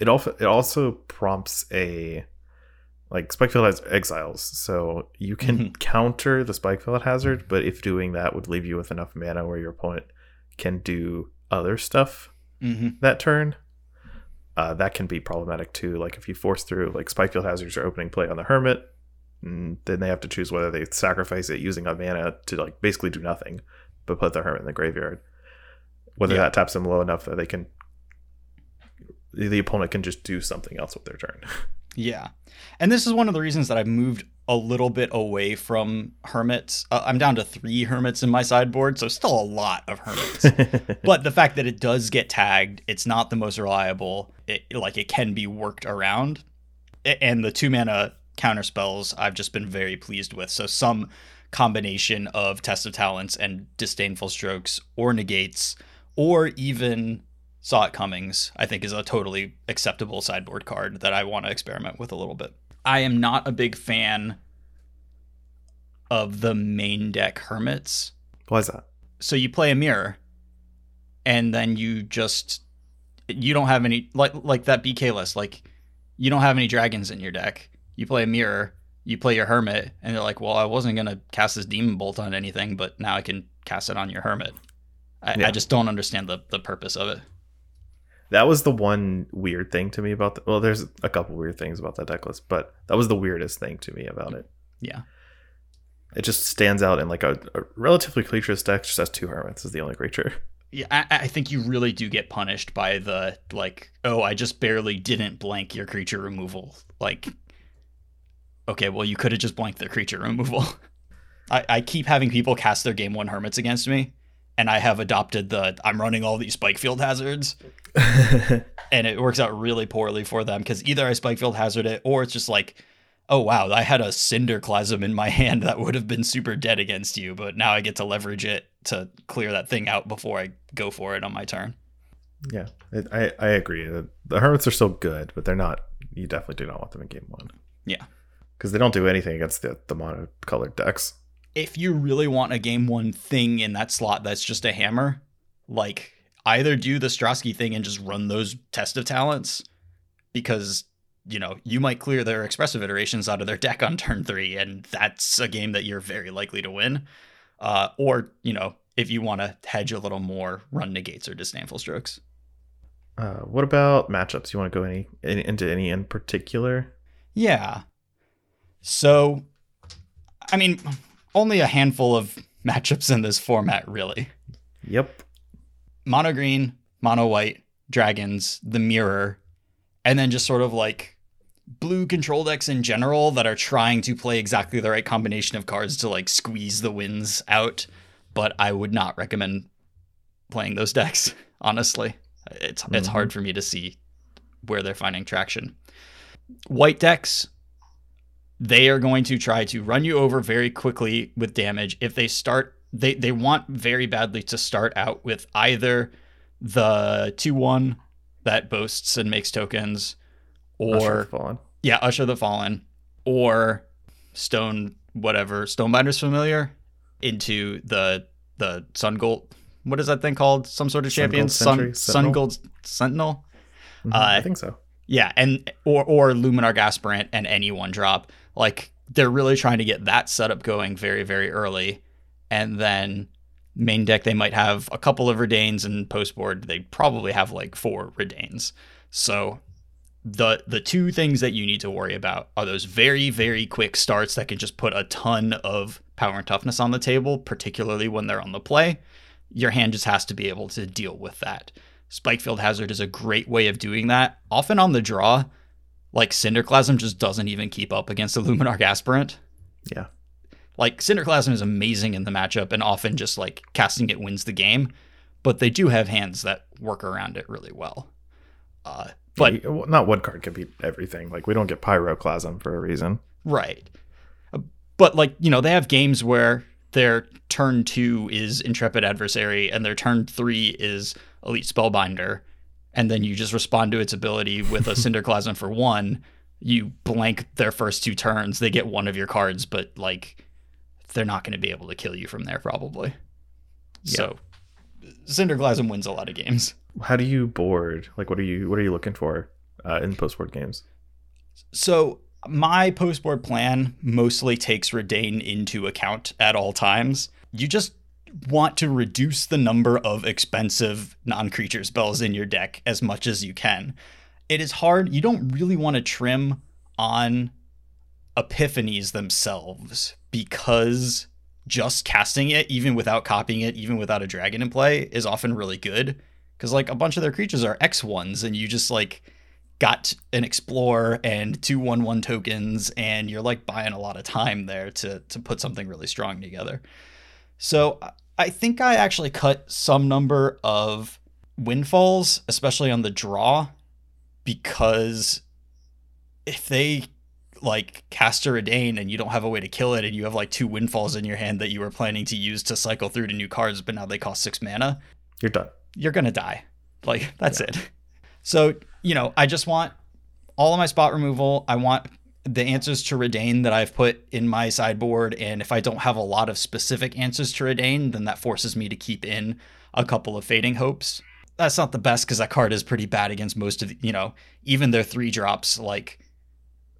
It also it also prompts a like Spikefield has exiles, so you can mm-hmm. counter the Spikefield hazard, but if doing that would leave you with enough mana where your opponent can do other stuff mm-hmm. that turn, uh, that can be problematic too. Like if you force through like Spikefield hazards are opening play on the Hermit, then they have to choose whether they sacrifice it using a mana to like basically do nothing, but put the Hermit in the graveyard. Whether yeah. that taps them low enough that they can, the opponent can just do something else with their turn. Yeah. And this is one of the reasons that I've moved a little bit away from hermits. Uh, I'm down to three hermits in my sideboard, so still a lot of hermits. but the fact that it does get tagged, it's not the most reliable. It, like it can be worked around, and the two mana counter spells I've just been very pleased with. So some combination of test of talents and disdainful strokes or negates, or even Saw It Comings, I think is a totally acceptable sideboard card that I want to experiment with a little bit. I am not a big fan of the main deck Hermits. Why is that? So you play a mirror, and then you just you don't have any like like that BK list. Like you don't have any dragons in your deck. You play a mirror, you play your hermit, and they're like, well, I wasn't gonna cast this demon bolt on anything, but now I can cast it on your hermit. I, yeah. I just don't understand the the purpose of it. That was the one weird thing to me about the well there's a couple weird things about that decklist, but that was the weirdest thing to me about it. Yeah. It just stands out in like a, a relatively creatureless deck just has two hermits is the only creature. Yeah I, I, think you really do get punished by the like oh i just barely didn't blank your creature removal. Like okay well you could have just blanked their creature removal I, I keep having people cast their game one hermits against me and I have adopted the I'm running all these spike field hazards. and it works out really poorly for them because either I spike field hazard it or it's just like, oh wow, I had a Cinderclasm in my hand that would have been super dead against you, but now I get to leverage it to clear that thing out before I go for it on my turn. Yeah, I I agree. The, the hermits are still good, but they're not. You definitely do not want them in game one. Yeah, because they don't do anything against the the mono colored decks if you really want a game one thing in that slot that's just a hammer, like either do the Strosky thing and just run those test of talents because you know you might clear their expressive iterations out of their deck on turn three, and that's a game that you're very likely to win. Uh, or you know if you want to hedge a little more, run negates or disdainful strokes. Uh, what about matchups? You want to go any, any into any in particular? Yeah. So, I mean, only a handful of matchups in this format, really. Yep. Mono green, mono white, dragons, the mirror, and then just sort of like blue control decks in general that are trying to play exactly the right combination of cards to like squeeze the wins out. But I would not recommend playing those decks, honestly. It's mm-hmm. it's hard for me to see where they're finding traction. White decks, they are going to try to run you over very quickly with damage. If they start, they, they want very badly to start out with either the 2 1 that boasts and makes tokens, or Usher Fallen. Yeah, Usher the Fallen, or Stone, whatever, Stonebinder's familiar into the the Sun Gold. What is that thing called? Some sort of champion? Sun, Sun Gold Sentinel? Mm-hmm, uh, I think so. Yeah, and or or Luminarch Aspirant and any one drop. Like they're really trying to get that setup going very, very early. And then main deck, they might have a couple of Reidanes and post board, they probably have like four Reidanes. So the the two things that you need to worry about are those very, very quick starts that can just put a ton of power and toughness on the table, particularly when they're on the play. Your hand just has to be able to deal with that. Spikefield Hazard is a great way of doing that. Often on the draw, like Cinderclasm just doesn't even keep up against the Luminarch Aspirant. Yeah. Like Cinderclasm is amazing in the matchup and often just like casting it wins the game, but they do have hands that work around it really well. Uh, but Yeah, well, not one card can beat everything. Like we don't get Pyroclasm for a reason. Right. Uh, But like, you know, they have games where their turn 2 is intrepid adversary and their turn 3 is elite spellbinder and then you just respond to its ability with a cinderclasm for 1, you blank their first two turns, they get one of your cards but like they're not going to be able to kill you from there probably. So cinderclasm wins a lot of games. How do you board? Like what are you what are you looking for uh, in post board games? So my post board plan mostly takes Reidane into account at all times. You just want to reduce the number of expensive non-creature spells in your deck as much as you can. It is hard. You don't really want to trim on epiphanies themselves because just casting it even without copying it even without a dragon in play is often really good because like a bunch of their creatures are x1s and you just like got an explore and two one one tokens and you're like buying a lot of time there to to put something really strong together so I- think i actually cut some number of windfalls especially on the draw because if they like cast a Reidane and you don't have a way to kill it and you have like two windfalls in your hand that you were planning to use to cycle through to new cards but now they cost six mana You're done. you're gonna die. Like that's it. So you know, I just want all of my spot removal. I want the answers to Reidane that I've put in my sideboard, and if I don't have a lot of specific answers to Reidane, then that forces me to keep in a couple of fading hopes. That's not the best because that card is pretty bad against most of the, you know, even their three drops like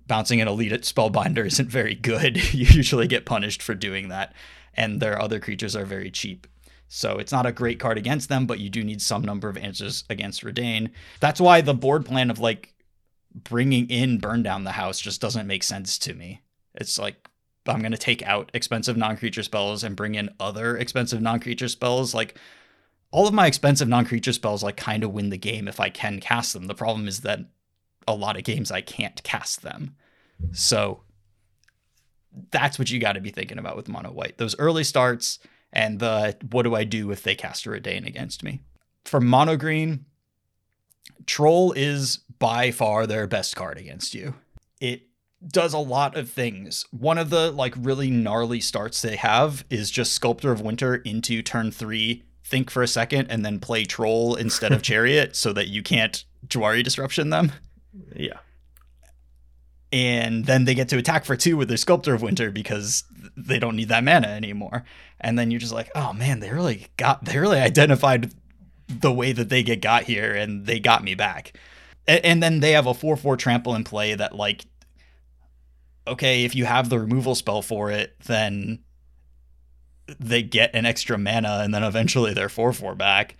bouncing an elite at spellbinder isn't very good. you usually get punished for doing that, and their other creatures are very cheap. So it's not a great card against them, but you do need some number of answers against Reidane. That's why the board plan of like bringing in Burn Down the House just doesn't make sense to me. It's like I'm going to take out expensive non creature spells and bring in other expensive non creature spells. Like all of my expensive non creature spells, like kind of win the game if I can cast them. The problem is that a lot of games I can't cast them. So that's what you got to be thinking about with mono white. Those early starts and the what do I do if they cast a Reidane against me? For mono green, Troll is by far their best card against you. It does a lot of things. One of the like really gnarly starts they have is just Sculptor of Winter into turn 3, think for a second and then play Troll instead of Chariot so that you can't Jwari disruption them Yeah. and then they get to attack for two with their sculptor of winter because they don't need that mana anymore and then you're just like oh man they really got they really identified the way that they get got here and they got me back and then they have a 4-4 trample in play that like okay if you have the removal spell for it then they get an extra mana and then eventually they're 4-4 back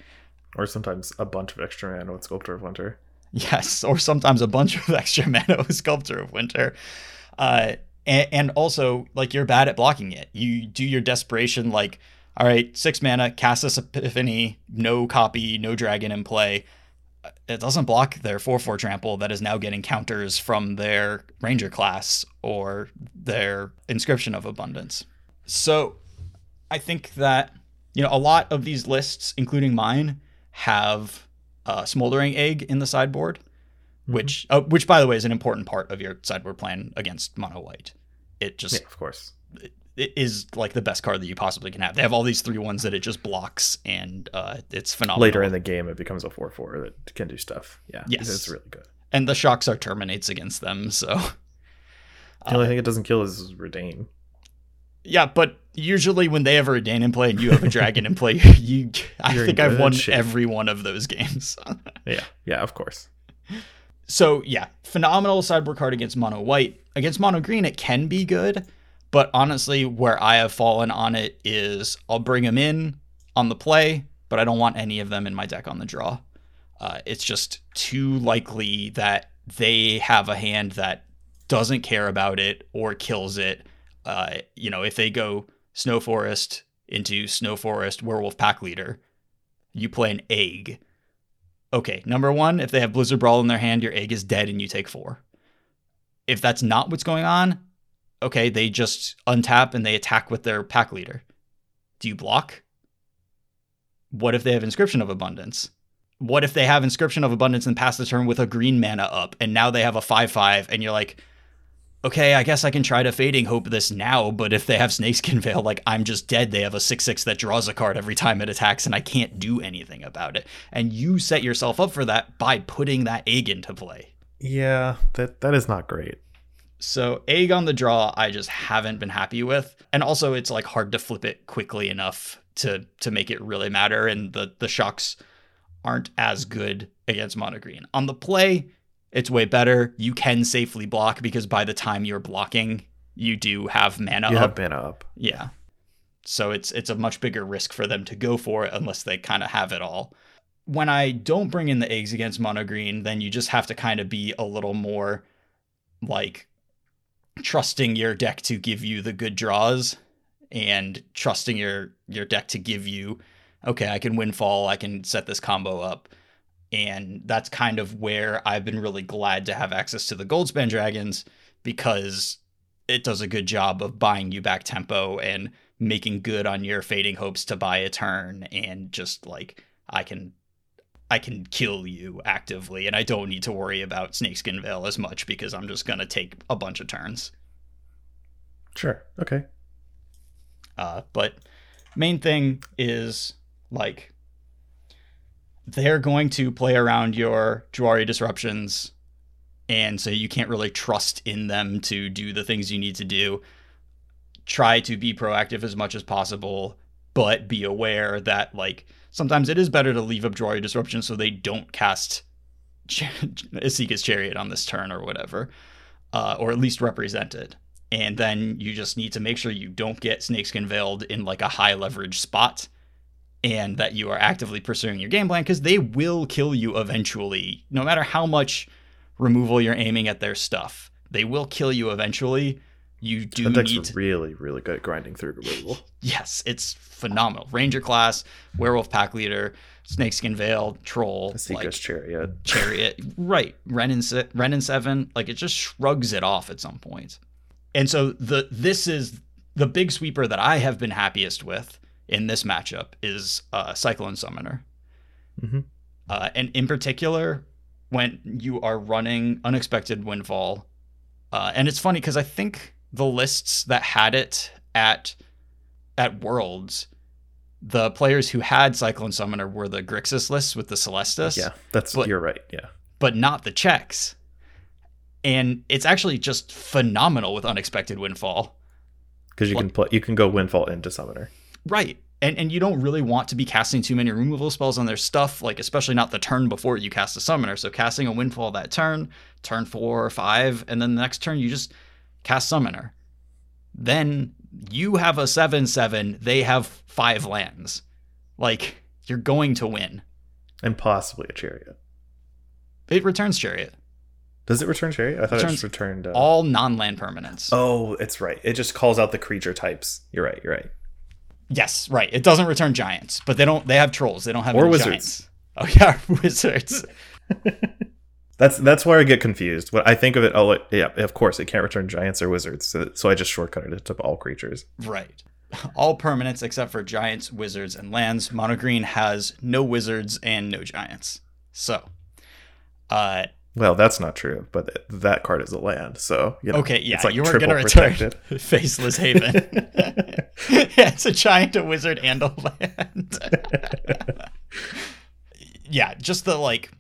Or sometimes a bunch of extra mana with Sculptor of Winter. Yes, or sometimes a bunch of extra mana with Sculptor of Winter. Uh, and, and also, like, you're bad at blocking it. You do your desperation, like, all right, six mana, cast this Epiphany, no copy, no dragon in play. It doesn't block their 4 4 trample that is now getting counters from their Ranger class or their Inscription of Abundance. So I think that, you know, a lot of these lists, including mine, have uh, smoldering egg in the sideboard, which uh, which by the way is an important part of your sideboard plan against mono white. It just Yeah, of course. it is like the best card that you possibly can have. They have all these three ones that it just blocks, and uh, it's phenomenal. Later in the game, it becomes a 4 4 that can do stuff. Yeah. Yes. It's really good. and the shocks are terminates against them. So The only thing it doesn't kill is Reidane. yeah, but usually when they have a Reidane in play and you have a dragon in play, you I You're think I've won every one of those games. Yeah. Yeah, of course. So yeah, phenomenal sideboard card against mono white. Against mono green, it can be good, but honestly, where I have fallen on it is I'll bring them in on the play, but I don't want any of them in my deck on the draw. Uh, it's just too likely that they have a hand that doesn't care about it or kills it. Uh, you know, if they go Snow Forest into Snow Forest Werewolf Pack Leader, you play an egg okay, number one, if they have Blizzard Brawl in their hand, your egg is dead and you take four. If that's not what's going on, okay, they just untap and they attack with their pack leader. Do you block? What if they have Inscription of Abundance? What if they have Inscription of Abundance and pass the turn with a green mana up and now they have a 5 5 and you're like, okay, I guess I can try to Fading Hope this now, but if they have Snakeskin Veil, like I'm just dead. They have a 6 6 that draws a card every time it attacks and I can't do anything about it. And you set yourself up for that by putting that egg into play. Yeah, that that is not great. So egg on the draw, I just haven't been happy with, and also it's like hard to flip it quickly enough to to make it really matter, and the the shocks aren't as good against mono green. On the play, it's way better. You can safely block because by the time you're blocking, you do have mana You up. have mana up. Yeah. So it's it's a much bigger risk for them to go for it unless they kind of have it all. When I don't bring in the eggs against mono green, then you just have to kind of be a little more like trusting your deck to give you the good draws and trusting your your deck to give you okay, I can windfall, I can set this combo up. And that's kind of where I've been really glad to have access to the Goldspan Dragons because it does a good job of buying you back tempo and making good on your fading hopes to buy a turn and just like I can I can kill you actively and I don't need to worry about Snakeskin Veil as much because I'm just gonna take a bunch of turns. Sure. Okay. Uh, but main thing is like they're going to play around your Jwari disruptions, and so you can't really trust in them to do the things you need to do. Try to be proactive as much as possible, but be aware that like sometimes it is better to leave up Jwari disruption so they don't cast Esika's chariot on this turn or whatever, uh, or at least represent it. And then you just need to make sure you don't get snakeskin veiled in like a high leverage spot and that you are actively pursuing your game plan because they will kill you eventually no matter how much removal you're aiming at their stuff. They will kill you eventually you do That need really, really good at grinding through removal. yes it's phenomenal ranger class werewolf pack leader snakeskin veil troll like chariot. chariot right Wrenn and se- Wrenn and Seven like it just shrugs it off at some point. and so the this is the big sweeper that i have been happiest with in this matchup is uh, cyclone summoner Mhm. uh, and in particular when you are running unexpected windfall uh, and it's funny because i think the lists that had it at at worlds the players who had cyclone summoner were the grixis lists with the Celestus Yeah, that's But- you're right. Yeah. but not the checks. And it's actually just phenomenal with unexpected windfall. Because you Well- can play, you can go windfall into summoner. Right. And and you don't really want to be casting too many removal spells on their stuff, like especially not the turn before you cast a summoner. So casting a windfall that turn, turn four or five, and then the next turn you just cast summoner. Then you have a seven seven, they have five lands. Like you're going to win. and possibly a chariot. It returns chariot. Does it return chariot? I thought it Returns just returned. Uh, All non-land permanents. oh, it's right. It just calls out the creature types. You're right. You're right. Yes, right. It doesn't return giants, but they don't. They have trolls. They don't have Or wizards. giants. Oh yeah, wizards. That's that's where I get confused. When I think of it, oh, yeah, of course, it can't return giants or wizards. So, so I just shortcutted it to all creatures. Right. All permanents except for giants, wizards, and lands. Mono green has no wizards and no giants. So, uh, Well, that's not true, but that card is a land. So you know, okay, yeah, it's like you triple gonna return protected. Faceless Haven. yeah, it's a giant, a wizard, and a land. yeah, just the like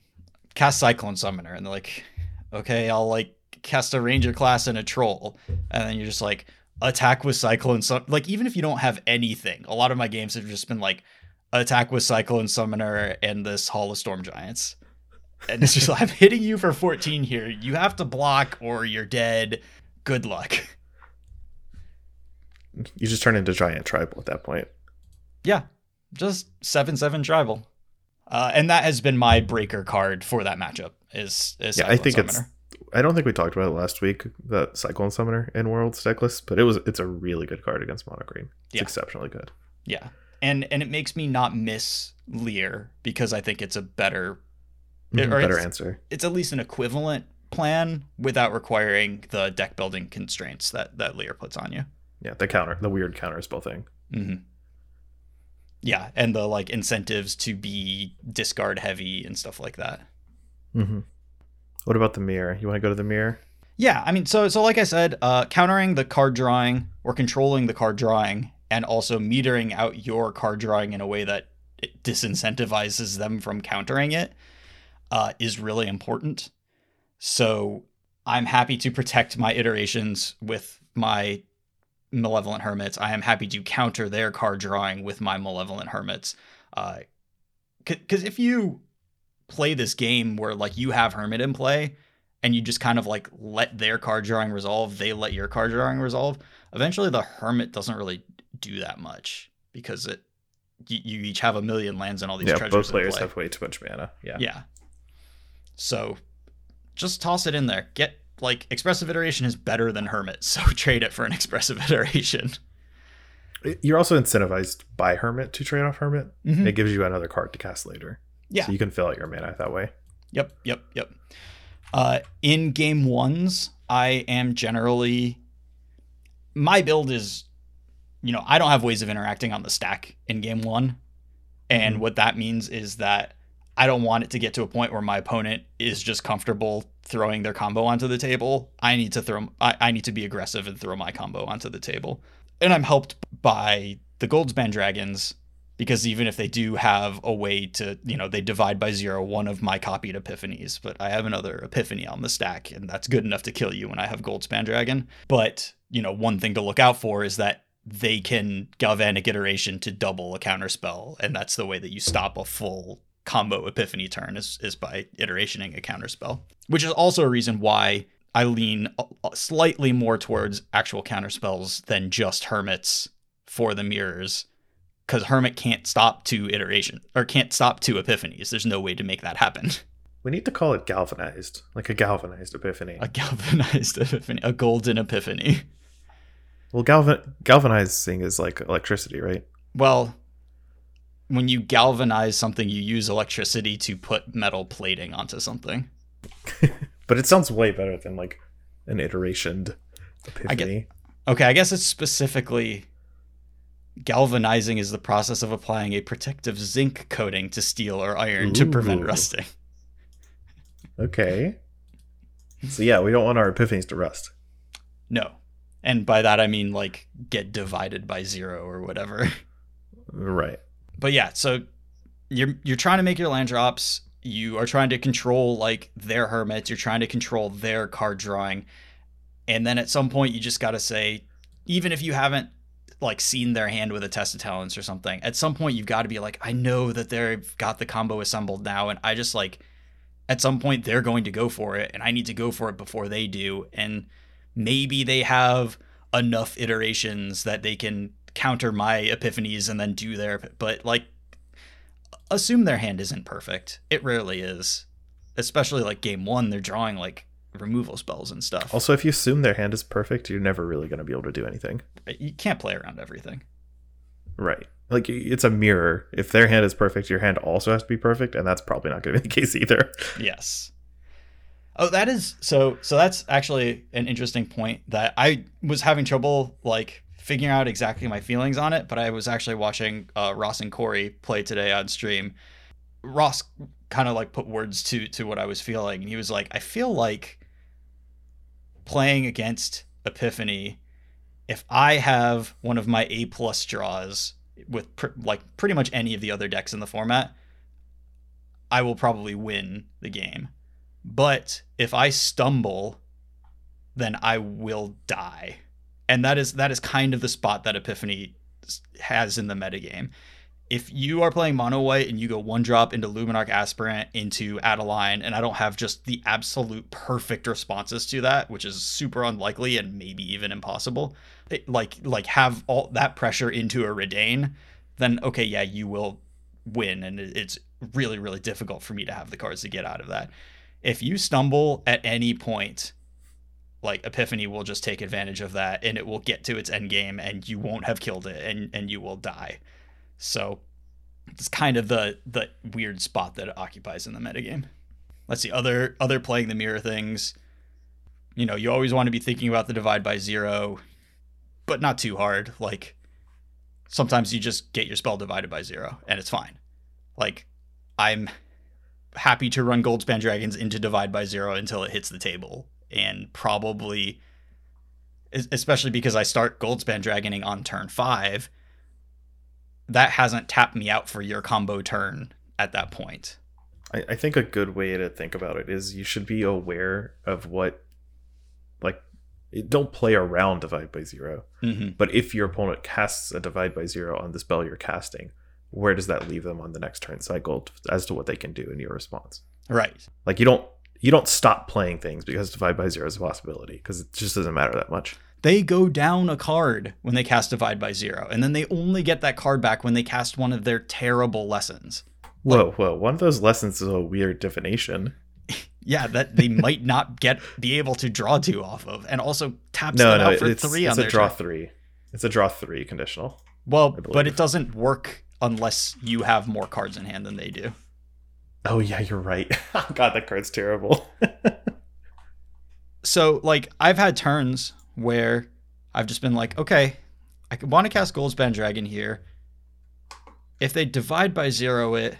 cast Cyclone Summoner, and they're like, okay, I'll like cast a Ranger class and a Troll, and then you're just like attack with Cyclone Sum. Like even if you don't have anything, a lot of my games have just been like attack with Cyclone Summoner and this Hall of Storm Giants. And it's just like, I'm hitting you for 14 here. You have to block or you're dead. Good luck. You just turn into giant tribal at that point. Yeah, just seven seven tribal, uh, and that has been my breaker card for that matchup. Is is Yeah, I think it's. I don't think we talked about it last week. The Cyclone Summoner in Worlds deck list, but it was it's a really good card against mono green. It's Yeah. exceptionally good. yeah, and and it makes me not miss Lier because I think it's a better Mhm, better it's- answer. it's at least an equivalent plan without requiring the deck building constraints that that Lier puts on you. Yeah, the counter, the weird counter spell thing. Mm-hmm. Yeah, and the like incentives to be discard heavy and stuff like that. Mm-hmm. What about the mirror? You want to go to the mirror? Yeah, I mean, so so like I said, uh, countering the card drawing or controlling the card drawing, and also metering out your card drawing in a way that it disincentivizes them from countering it, uh, is really important. So I'm happy to protect my iterations with my malevolent hermits. I am happy to counter their card drawing with my malevolent hermits. Because uh, if you play this game where like you have hermit in play and you just kind of like let their card drawing resolve, they let your card drawing resolve. Eventually, the hermit doesn't really do that much because it you, you each have a million lands and all these yeah, treasures. both players have way too much mana. Yeah. Yeah. So just toss it in there. Get like expressive iteration is better than hermit, so trade it for an expressive iteration. You're also incentivized by hermit to trade off hermit. Mm-hmm. It gives you another card to cast later. Yeah. So you can fill out your mana that way. Yep, yep, yep. Uh, in game ones, I am generally my build is, you know, I don't have ways of interacting on the stack in game one, and mm-hmm. what that means is that I don't want it to get to a point where my opponent is just comfortable throwing their combo onto the table. I need to throw. I, I need to be aggressive and throw my combo onto the table, and I'm helped by the Goldspan Dragons because even if they do have a way to, you know, they divide by zero one of my copied epiphanies, but I have another epiphany on the stack, and that's good enough to kill you when I have Goldspan Dragon. But, you know, one thing to look out for is that they can galvanic iteration to double a counter spell, and that's the way that you stop a full combo epiphany turn is, is by iterationing a counter spell. Which is also a reason why I lean slightly more towards actual counter spells than just hermits for the mirrors because Hermit can't stop two iteration or can't stop two epiphanies. There's no way to make that happen. We need to call it galvanized, like a galvanized epiphany. A galvanized epiphany, a golden epiphany. Well, galvan galvanizing is like electricity, right? Well, when you galvanize something, you use electricity to put metal plating onto something. but it sounds way better than like an iterationed epiphany. I get, okay, I guess it's specifically Galvanizing is the process of applying a protective zinc coating to steel or iron Ooh. to prevent rusting. Okay. So yeah, we don't want our epiphanies to rust. No. And by that I mean like get divided by 0 or whatever. Right. But yeah, so you're you're trying to make your land drops, you are trying to control like their hermits, you're trying to control their card drawing. And then at some point you just got to say even if you haven't like seen their hand with a test of talents or something at some point you've got to be like i know that they've got the combo assembled now and i just like at some point they're going to go for it and i need to go for it before they do. And maybe they have enough iterations that they can counter my epiphanies and then do their but like assume their hand isn't perfect it rarely is especially like game one they're drawing like removal spells and stuff. Also, if you assume their hand is perfect, you're never really going to be able to do anything. You can't play around everything. Right. Like it's a mirror. If their hand is perfect, your hand also has to be perfect, and that's probably not going to be the case either. Yes. Oh, that is so. So that's actually an interesting point that I was having trouble like figuring out exactly my feelings on it. But I was actually watching uh, Ross and Corey play today on stream. Ross kind of like put words to to what I was feeling, and he was like, "I feel like playing against Epiphany, if I have one of my A plus draws with pr- like pretty much any of the other decks in the format, I will probably win the game. But if I stumble, then I will die. And that is that is kind of the spot that Epiphany has in the metagame if you are playing mono white and you go one drop into Luminarch Aspirant into Adeline, and I don't have just the absolute perfect responses to that, which is super unlikely and maybe even impossible, it, like like have all that pressure into a Reidane, then okay, yeah, you will win, and it's really really difficult for me to have the cards to get out of that. If you stumble at any point, like Epiphany will just take advantage of that, and it will get to its end game, and you won't have killed it, and and you will die. So it's kind of the the weird spot that it occupies in the metagame. Let's see other other playing the mirror things. you know, you always want to be thinking about the divide by zero, but not too hard. Like sometimes you just get your spell divided by zero and it's fine. Like I'm happy to run Goldspan Dragons into divide by zero until it hits the table. And probably especially because I start Goldspan Dragoning on turn five, that hasn't tapped me out for your combo turn at that point. I, I think a good way to think about it is you should be aware of what like don't play around divide by 0 mm-hmm. but if your opponent casts a divide by zero on the spell you're casting where does that leave them on the next turn cycle as to what they can do in your response right like you don't you don't stop playing things because divide by zero is a possibility because it just doesn't matter that much they go down a card when they cast divide by zero and then they only get that card back when they cast one of their terrible lessons whoa like, whoa one of those lessons is a weird divination yeah, that they might not get be able to draw two off of, and also taps no, them no, out for it's, three it's on a draw three. It's a draw three conditional. Well, but it doesn't work unless you have more cards in hand than they do. Oh yeah, you're right. Oh, God, that card's terrible. so like I've had turns where I've just been like, okay, I want to cast Goldspan Dragon here. If they divide by zero it,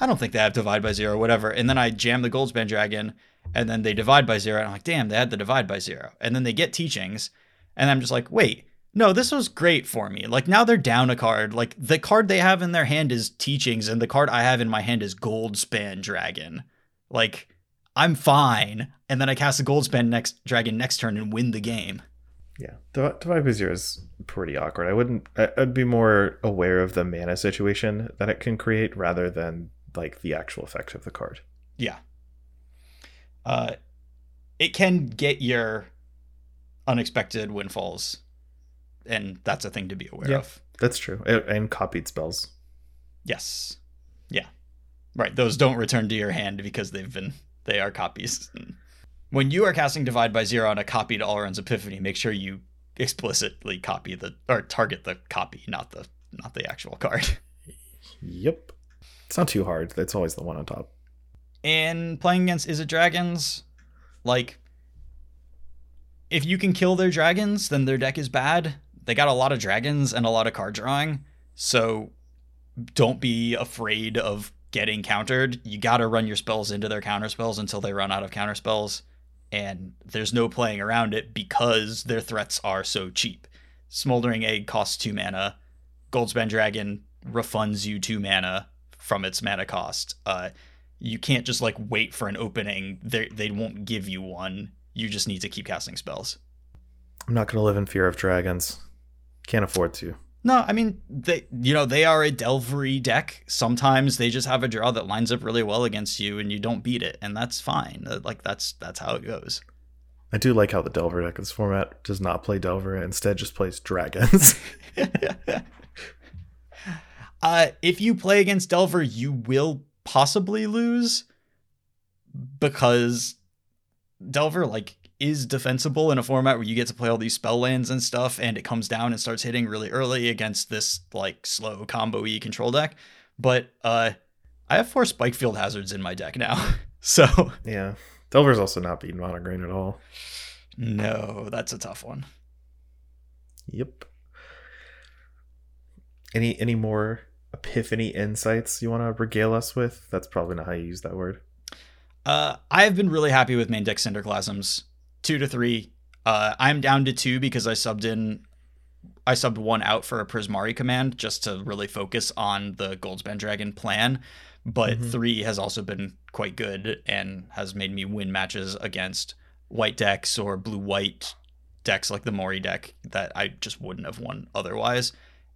I don't think they have divide by zero, whatever. And then I jam the Goldspan Dragon, and then they divide by zero. And I'm like, damn, they had the divide by zero. And then they get teachings, and I'm just like, wait, no, this was great for me. Like now they're down a card. Like the card they have in their hand is teachings, and the card I have in my hand is Goldspan Dragon. Like I'm fine. And then I cast a Goldspan next dragon next turn and win the game. Yeah, divide by zero is pretty awkward. I wouldn't. I'd be more aware of the mana situation that it can create rather than like the actual effect of the card. Yeah. Uh, it can get your unexpected windfalls, and that's a thing to be aware yeah, of. That's true, and copied spells. Yes. Yeah. Right. Those don't return to your hand because they've been they are copies. When you are casting divide by zero on a copied Alrund's Epiphany, make sure you explicitly copy the or target the copy, not the not the actual card. Yep. It's not too hard. It's always the one on top. And playing against is it Dragons, like, if you can kill their dragons, then their deck is bad. They got a lot of dragons and a lot of card drawing. So don't be afraid of getting countered. You got to run your spells into their counter spells until they run out of counter spells. And there's no playing around it because their threats are so cheap. Smoldering Egg costs two mana. Goldspan Dragon refunds you two mana from its mana cost. Uh, you can't just like wait for an opening. They they won't give you one. You just need to keep casting spells. I'm not gonna live in fear of dragons. Can't afford to. No, I mean they you know, they are a Delvery deck. Sometimes they just have a draw that lines up really well against you and you don't beat it, and that's fine. Uh, like that's that's how it goes. I do like how the Delver deck in this format does not play Delver, instead just plays dragons. Uh, if you play against Delver, you will possibly lose because Delver like is defensible in a format where you get to play all these spell lands and stuff, and it comes down and starts hitting really early against this like slow combo e control deck. But uh, I have four Spikefield Hazards in my deck now, so yeah, Delver's also not beating mono green at all. No, that's a tough one. Yep. Any any more epiphany insights you want to regale us with? That's probably not how you use that word. Uh, I've been really happy with main deck Cinderclasms. Two to three. Uh, I'm down to two because I subbed in. I subbed one out for a Prismari command just to really focus on the Goldspan Dragon plan. But mm-hmm. three has also been quite good and has made me win matches against white decks or blue white decks like the Mori deck that I just wouldn't have won otherwise.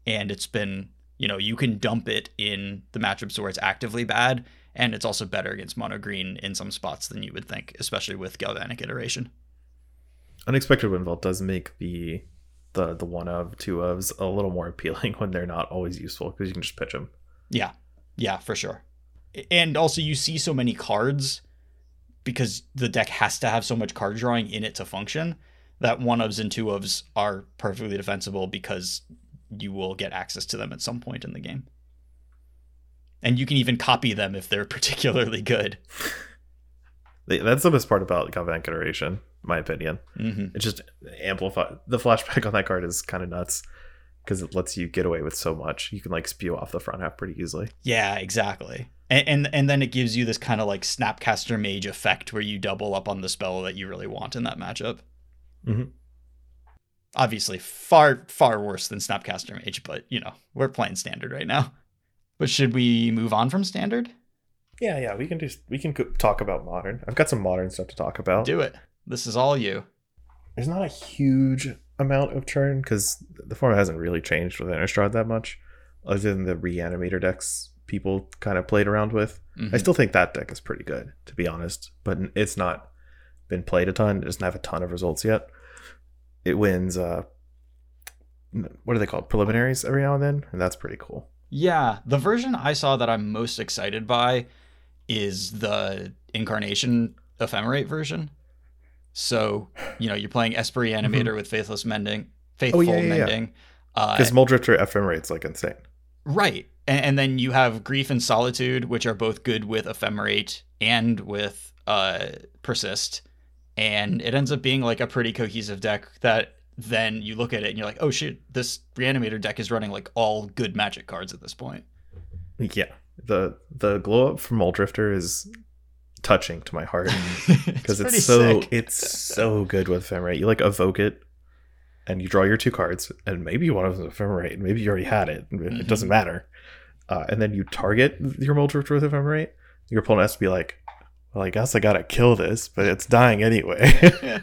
And it's been you know, you can dump it in the matchups where it's actively bad, and it's also better against mono green in some spots than you would think, especially with Galvanic Iteration. Unexpected Windfall does make the the the one of two ofs a little more appealing when they're not always useful because you can just pitch them. Yeah, yeah, for sure. And also, you see so many cards because the deck has to have so much card drawing in it to function that one ofs and two ofs are perfectly defensible because you will get access to them at some point in the game. And you can even copy them if they're particularly good. They, that's the best part about Galvanic Iteration, my opinion. Mm-hmm. It just amplify the flashback on that card is kind of nuts because it lets you get away with so much. You can like spew off the front half pretty easily. Yeah, exactly. And, and and then it gives you this kind of like Snapcaster Mage effect where you double up on the spell that you really want in that matchup. Mhm. Obviously, far far worse than Snapcaster Mage, but you know we're playing standard right now. But should we move on from standard? Yeah, yeah, we can just we can talk about modern. I've got some modern stuff to talk about. Do it. This is all you. There's not a huge amount of churn because the format hasn't really changed with Innistrad that much, other than the reanimator decks people kind of played around with. Mhm. I still think that deck is pretty good, to be honest, but it's not been played a ton. It doesn't have a ton of results yet. It wins, uh, what are they called? Preliminaries every now and then, and that's pretty cool. Yeah, the version I saw that I'm most excited by is the incarnation ephemerate version. So, you know, you're playing Esper Animator with Faithless Mending, Faithful Mm-hmm. Oh, yeah, yeah, yeah. Uh, Because Muldrifter ephemerate's like insane. right. And, and then you have Grief and Solitude, which are both good with Ephemerate and with uh, Persist. And it ends up being like a pretty cohesive deck that then you look at it and you're like, oh shit, this Reanimator deck is running like all good magic cards at this point. Yeah, the the glow up from Muldrifter is touching to my heart because it's, pretty so sick. it's so good with ephemerate. You like evoke it, and you draw your two cards, and maybe one of them is ephemerate, maybe you already had it. It Mhm. doesn't matter. Uh, and then you target your Muldrifter with ephemerate. Your opponent has to be like, "Well, I guess I gotta kill this, but it's dying anyway."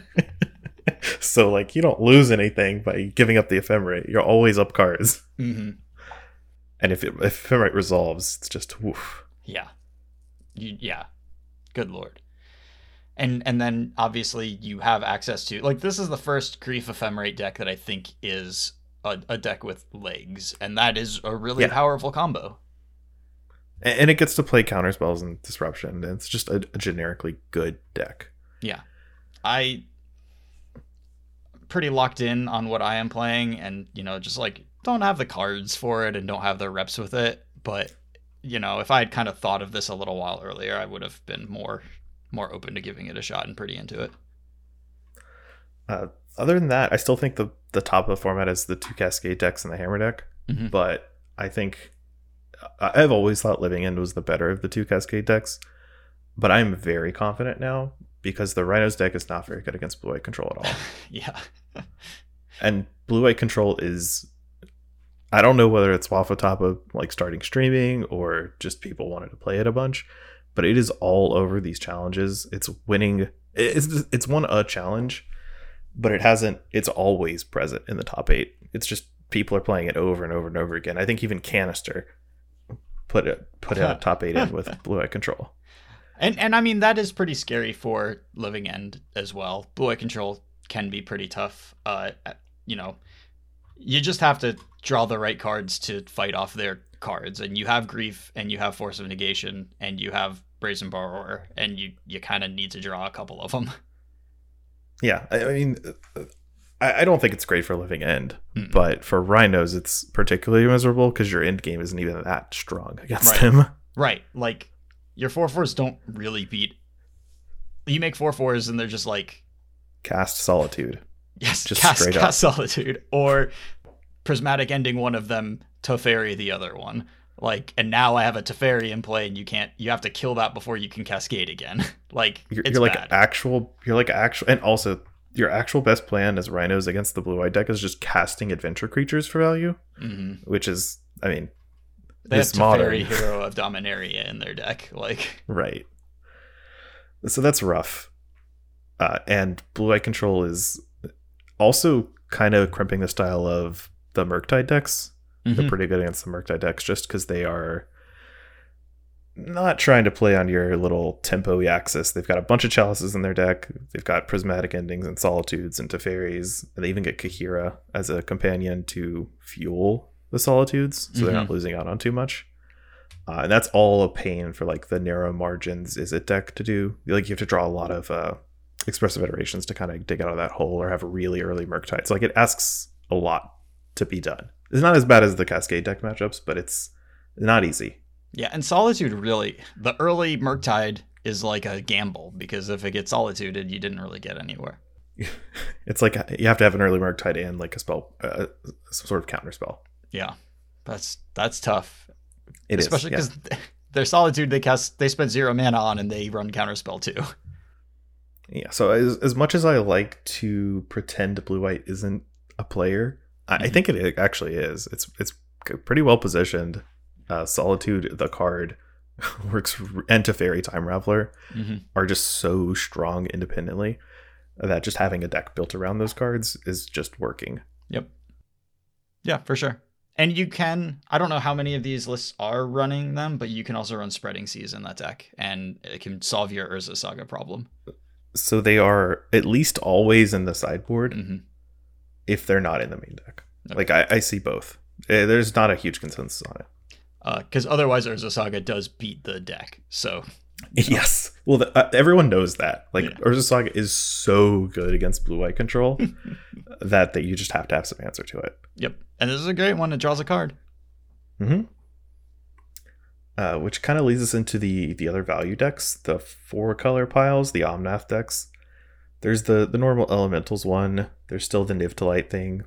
so like, you don't lose anything by giving up the ephemerate. You're always up cards, hmm and if it, if ephemerate resolves, it's just woof. Yeah. You, yeah. Good lord. And and then obviously you have access to like this is the first grief ephemerate deck that I think is a, a deck with legs, and that is a really Yeah. powerful combo. And and it gets to play counter spells and disruption. And it's just a, a generically good deck. Yeah, I pretty locked in on what I am playing and you know just like don't have the cards for it and don't have the reps with it but you know if I had kind of thought of this a little while earlier I would have been more more open to giving it a shot and pretty into it. Uh, other than that, I still think the the top of the format is the two Cascade decks and the Hammer deck. Mhm. But I think I- I've always thought Living End was the better of the two Cascade decks. But I'm very confident now because the Rhinos deck is not very good against Blue White Control at all. yeah. and Blue White Control is. I don't know whether it's off the top of like starting streaming or just people wanted to play it a bunch, but it is all over these challenges. It's winning. It's it's won a challenge, but it hasn't. It's always present in the top eight. It's just people are playing it over and over and over again. I think even Canister put it put a top eight in with Blue White Control. And and I mean that is pretty scary for Living End as well. Blue White Control can be pretty tough. Uh, you know, you just have to draw the right cards to fight off their cards, and you have Grief, and you have Force of Negation, and you have Brazen Borrower, and you you kind of need to draw a couple of them. Yeah, I, I mean, uh, I, I don't think it's great for Living End, Mm-mm. but for Rhinos, it's particularly miserable because your end game isn't even that strong against Right. him. Right, like your four fours don't really beat. You make four fours, and they're just like Cast Solitude. Yes, Just cast, straight up. cast solitude or prismatic ending one of them, Teferi the other one. Like, and now I have a Teferi in play, and you can't. You have to kill that before you can cascade again. like, You're, you're like actual. You're like actual, and also your actual best plan as Rhinos against the Blue White deck is just casting adventure creatures for value, hmm which is, I mean, They have this modern, Teferi, Hero of Dominaria in their deck. Like, right? So that's rough. Uh, and Blue White Control is also kind of crimping the style of the Murktide decks. They're Mhm. pretty good against the Murktide decks just because they are not trying to play on your little tempo axis. They've got a bunch of chalices in their deck. They've got prismatic endings and solitudes and Teferis. And they even get Kaheera as a companion to fuel the solitudes, so they're not losing out on too much. Uh, and that's all a pain for like the narrow margins Izzet deck to do. Like you have to draw a lot of uh, expressive iterations to kind of dig out of that hole or have a really early Murktide. So like it asks a lot to be done. It's not as bad as the Cascade deck matchups, but it's not easy. yeah, and Solitude really the early Murktide is like a gamble because if it gets solituded, you didn't really get anywhere. It's like you have to have an early Murktide and like a spell, uh, some sort of counter spell. Yeah, that's that's tough, It is, especially yeah. because their solitude they cast they spend zero mana on and they run counter spell too. Yeah. So as, as much as I like to pretend blue white isn't a player, I, I Mhm. think it actually is. It's it's pretty well positioned. Uh, Solitude, the card, works and Teferi Time Raveler Mm-hmm. are just so strong independently that just having a deck built around those cards is just working. Yep. Yeah, for sure. And you can, I don't know how many of these lists are running them, but you can also run Spreading Seas in that deck, and it can solve your Urza Saga problem. So they are at least always in the sideboard hmm if they're not in the main deck. Okay. Like I, I see both. Eh, There's not a huge consensus on it. Because Uh, otherwise, Urza Saga does beat the deck. So, Yes. Well, the, uh, everyone knows that. Like Yeah. Urza Saga is so good against blue white control that that you just have to have some answer to it. yep. And this is a great one. It draws a card. hmm Uh, which kind of leads us into the the other value decks, the four color piles, the Omnath decks. There's the the normal elementals one. There's still the Niv to Light thing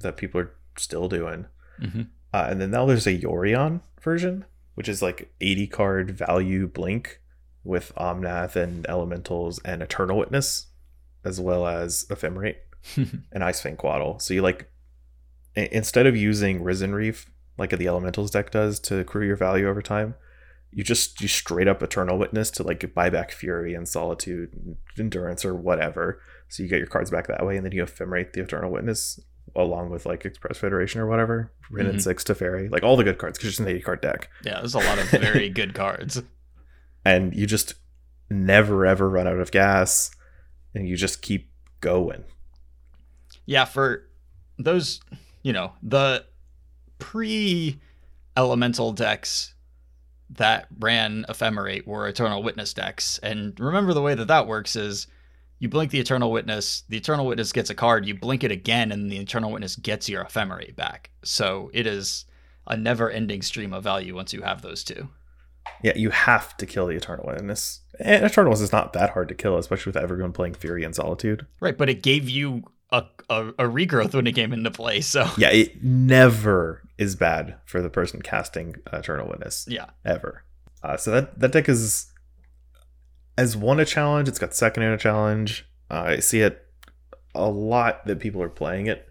that people are still doing. Mm-hmm. Uh, and then now there's a Yorion version, which is like 80 card value blink with Omnath and Elementals and Eternal Witness, as well as Ephemerate and Ice-Fang Coatl. So you like, instead of using Risen Reef like the Elementals deck does to accrue your value over time, you just you straight up Eternal Witness to like buy back Fury and Solitude, and Endurance or whatever. So you get your cards back that way, and then you ephemerate the Eternal Witness along with like Expressive Iteration or whatever, Wrenn and Mhm. Six Teferi, like all the good cards because it's an 80 card deck, yeah, there's a lot of very good cards. and you just never ever run out of gas, and you just keep going. Yeah, for those, you know, the pre elemental decks that ran Ephemerate were Eternal Witness decks. And remember the way that that works is you blink the Eternal Witness, the Eternal Witness gets a card, you blink it again, and the Eternal Witness gets your Ephemerate back. So it is a never ending stream of value once you have those two. Yeah, you have to kill the Eternal Witness. And Eternal Witness is not that hard to kill, especially with everyone playing Fury and Solitude. Right, but it gave you a, a, a regrowth when it came into play. So Yeah, it never is bad for the person casting Eternal Witness. yeah. ever. Uh, so that that deck is has won a challenge. It's got second in a challenge. Uh, I see it a lot that people are playing it,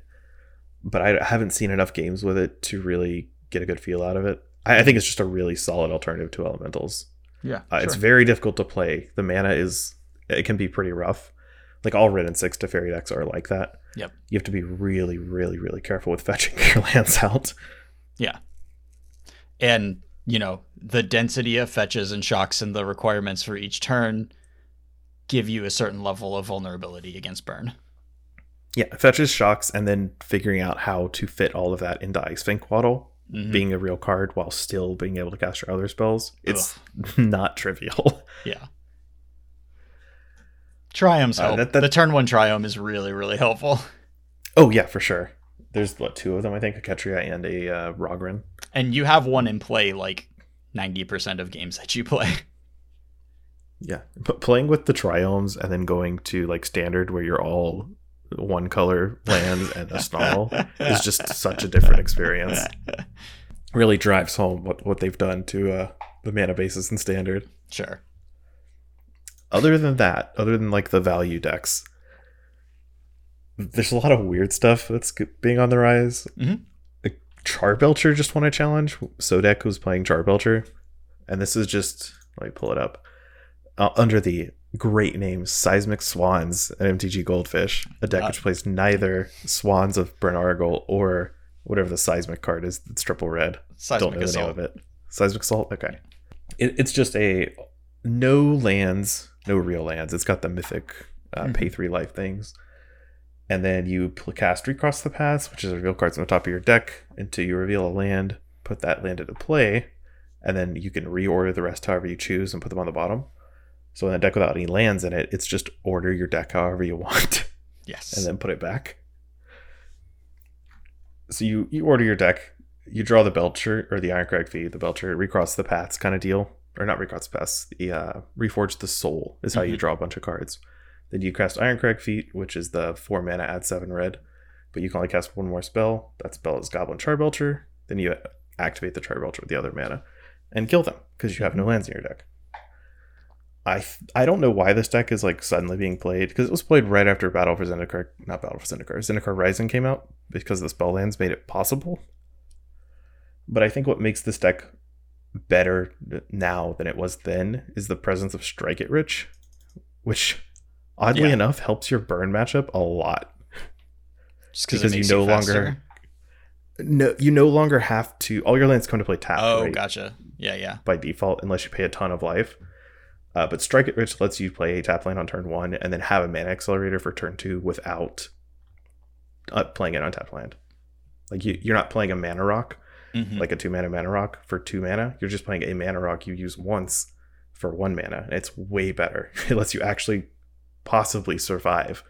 but I haven't seen enough games with it to really get a good feel out of it. I, I think it's just a really solid alternative to Elementals. Yeah. Uh, It's very difficult to play. The mana is it can be pretty rough. Like all red and six Teferi decks are like that. Yep. You have to be really, really, really careful with fetching your lands out. Yeah. And, you know, the density of fetches and shocks and the requirements for each turn give you a certain level of vulnerability against burn. Yeah, fetches shocks, and then figuring out how to fit all of that into Ice-Fang Coatl, Mhm. being a real card while still being able to cast your other spells. It's not trivial. Yeah. Triomes Uh, help. that- that- the turn one triome is really, really helpful. oh yeah, for sure. There's what two of them I think, a Ketria and a uh, Raugrin. And you have one in play like 90% of games that you play. Yeah, but playing with the triomes and then going to like standard where you're all one color lands and a snarl is just such a different experience. Really drives home what what they've done to uh, the mana bases in standard. Sure. Other than that, other than like the value decks, there's a lot of weird stuff that's being on the rise. Mhm. Like Charbelcher just won a challenge. Sodek was playing Charbelcher, and this is just let me pull it up uh, under the great name Seismic Swans and MTG Goldfish, a deck Uh, which plays neither Swans of Bryn Argoll or whatever the Seismic card is. That's triple red Seismic don't know the name of it. Seismic Assault. Okay, it, it's just a no lands, no real lands. It's got the mythic uh, Mhm. pay three life things, and then you cast Recross the Paths, which is a reveal cards on the top of your deck until you reveal a land. Put that land into play, and then you can reorder the rest however you choose and put them on the bottom. So in a deck without any lands in it, it's just order your deck however you want Yes. and then put it back. So you you order your deck, you draw the Belcher or the Irencrag Feat, the Belcher recross the paths kind of deal. Or not Recross Pass, the uh, Reforge the Soul is how you Mhm. draw a bunch of cards. Then you cast Irencrag Feat, which is the four mana add seven red, but you can only cast one more spell. That spell is Goblin Charbelcher. Then you activate the Charbelcher with the other mana and kill them because you have no lands in your deck. I th- I don't know why this deck is like suddenly being played because it was played right after Battle for Zendikar, not Battle for Zendikar, Zendikar Rising came out because the spell lands made it possible. But I think what makes this deck better now than it was then is the presence of Strike It Rich, which oddly Yeah. enough helps your burn matchup a lot. Just Because it you no faster. longer- No, you no longer have to. All your lands come to play tap Oh, right, gotcha. Yeah, yeah. by default, unless you pay a ton of life. Uh, but Strike It Rich lets you play a tap land on turn one and then have a mana accelerator for turn two without uh, playing on tap land. Like you, you're not playing a mana rock Mhm. like a two mana mana rock for two mana. You're just playing a mana rock you use once for one mana. It's way better. It lets you actually possibly survive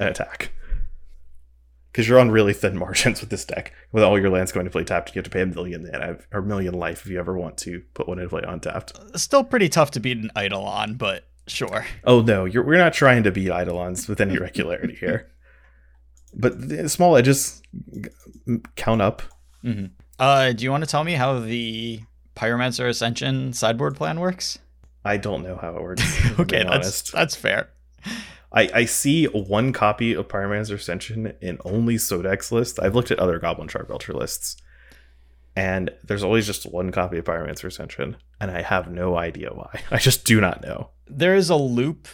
an attack. Because you're on really thin margins with this deck. With all your lands going to play tapped, you have to pay a million mana or a million life if you ever want to put one into play untapped. Still pretty tough to beat an Eidolon, but sure. Oh no, you're, we're not trying to beat Eidolons with any regularity here. But the small edges count up. hmm Uh, do you want to tell me how the Pyromancer Ascension sideboard plan works? I don't know how it works. okay, that's honest. that's fair. I, I see one copy of Pyromancer Ascension in only Sodex list. I've looked at other Goblin Charbelcher lists, and there's always just one copy of Pyromancer Ascension, and I have no idea why. I just do not know. There is a loop,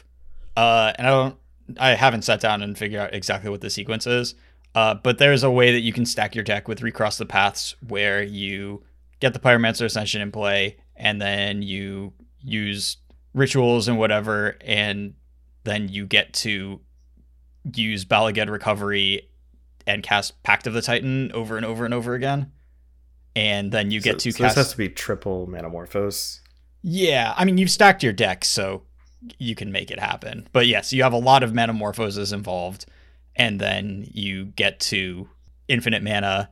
uh, and I don't, I haven't sat down and figured out exactly what the sequence is. Uh, but there's a way that you can stack your deck with Recross the Paths, where you get the Pyromancer Ascension in play, and then you use rituals and whatever, and then you get to use Bala Ged Recovery and cast Pact of the Titan over and over and over again. And then you get So- to so cast. This has to be triple Manamorphose. Yeah, I mean you've stacked your deck, so you can make it happen. But yes, you have a lot of Manamorphoses involved, and then you get to infinite mana,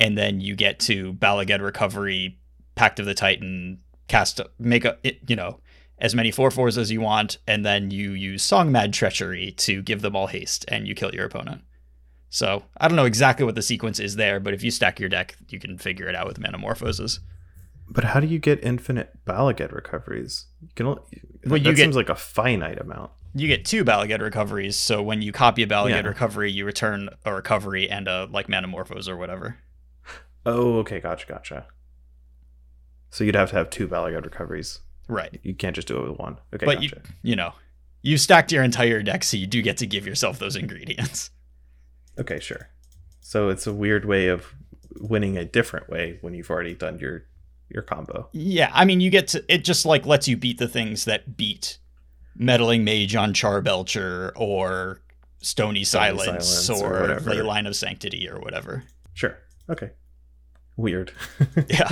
and then you get to Bala Ged Recovery, Pact of the Titan, cast make a you know as many four fours as you want, and then you use Song Mad Treachery to give them all haste, and you kill your opponent. So I don't know exactly what the sequence is there, but if you stack your deck, you can figure it out with Manamorphoses. But how do you get infinite Bala Ged recoveries? You can only, Well, that you get- seems like a finite amount. You get two Bala Ged recoveries. So when you copy a Bala Ged Yeah. recovery, you return a recovery and a like Manamorphose or whatever. Oh, okay, gotcha, gotcha. So you'd have to have two Bala Ged recoveries. Right. You can't just do it with one. Okay, But you- gotcha. You know, you stacked your entire deck, so you do get to give yourself those ingredients. Okay, sure. So it's a weird way of winning a different way when you've already done your your combo. Yeah, I mean, you get to it just like lets you beat the things that beat Meddling Mage on Charbelcher or Stony, Stony Silence, Silence or or. Leyline of Sanctity or whatever. Sure. Okay. Weird. Yeah.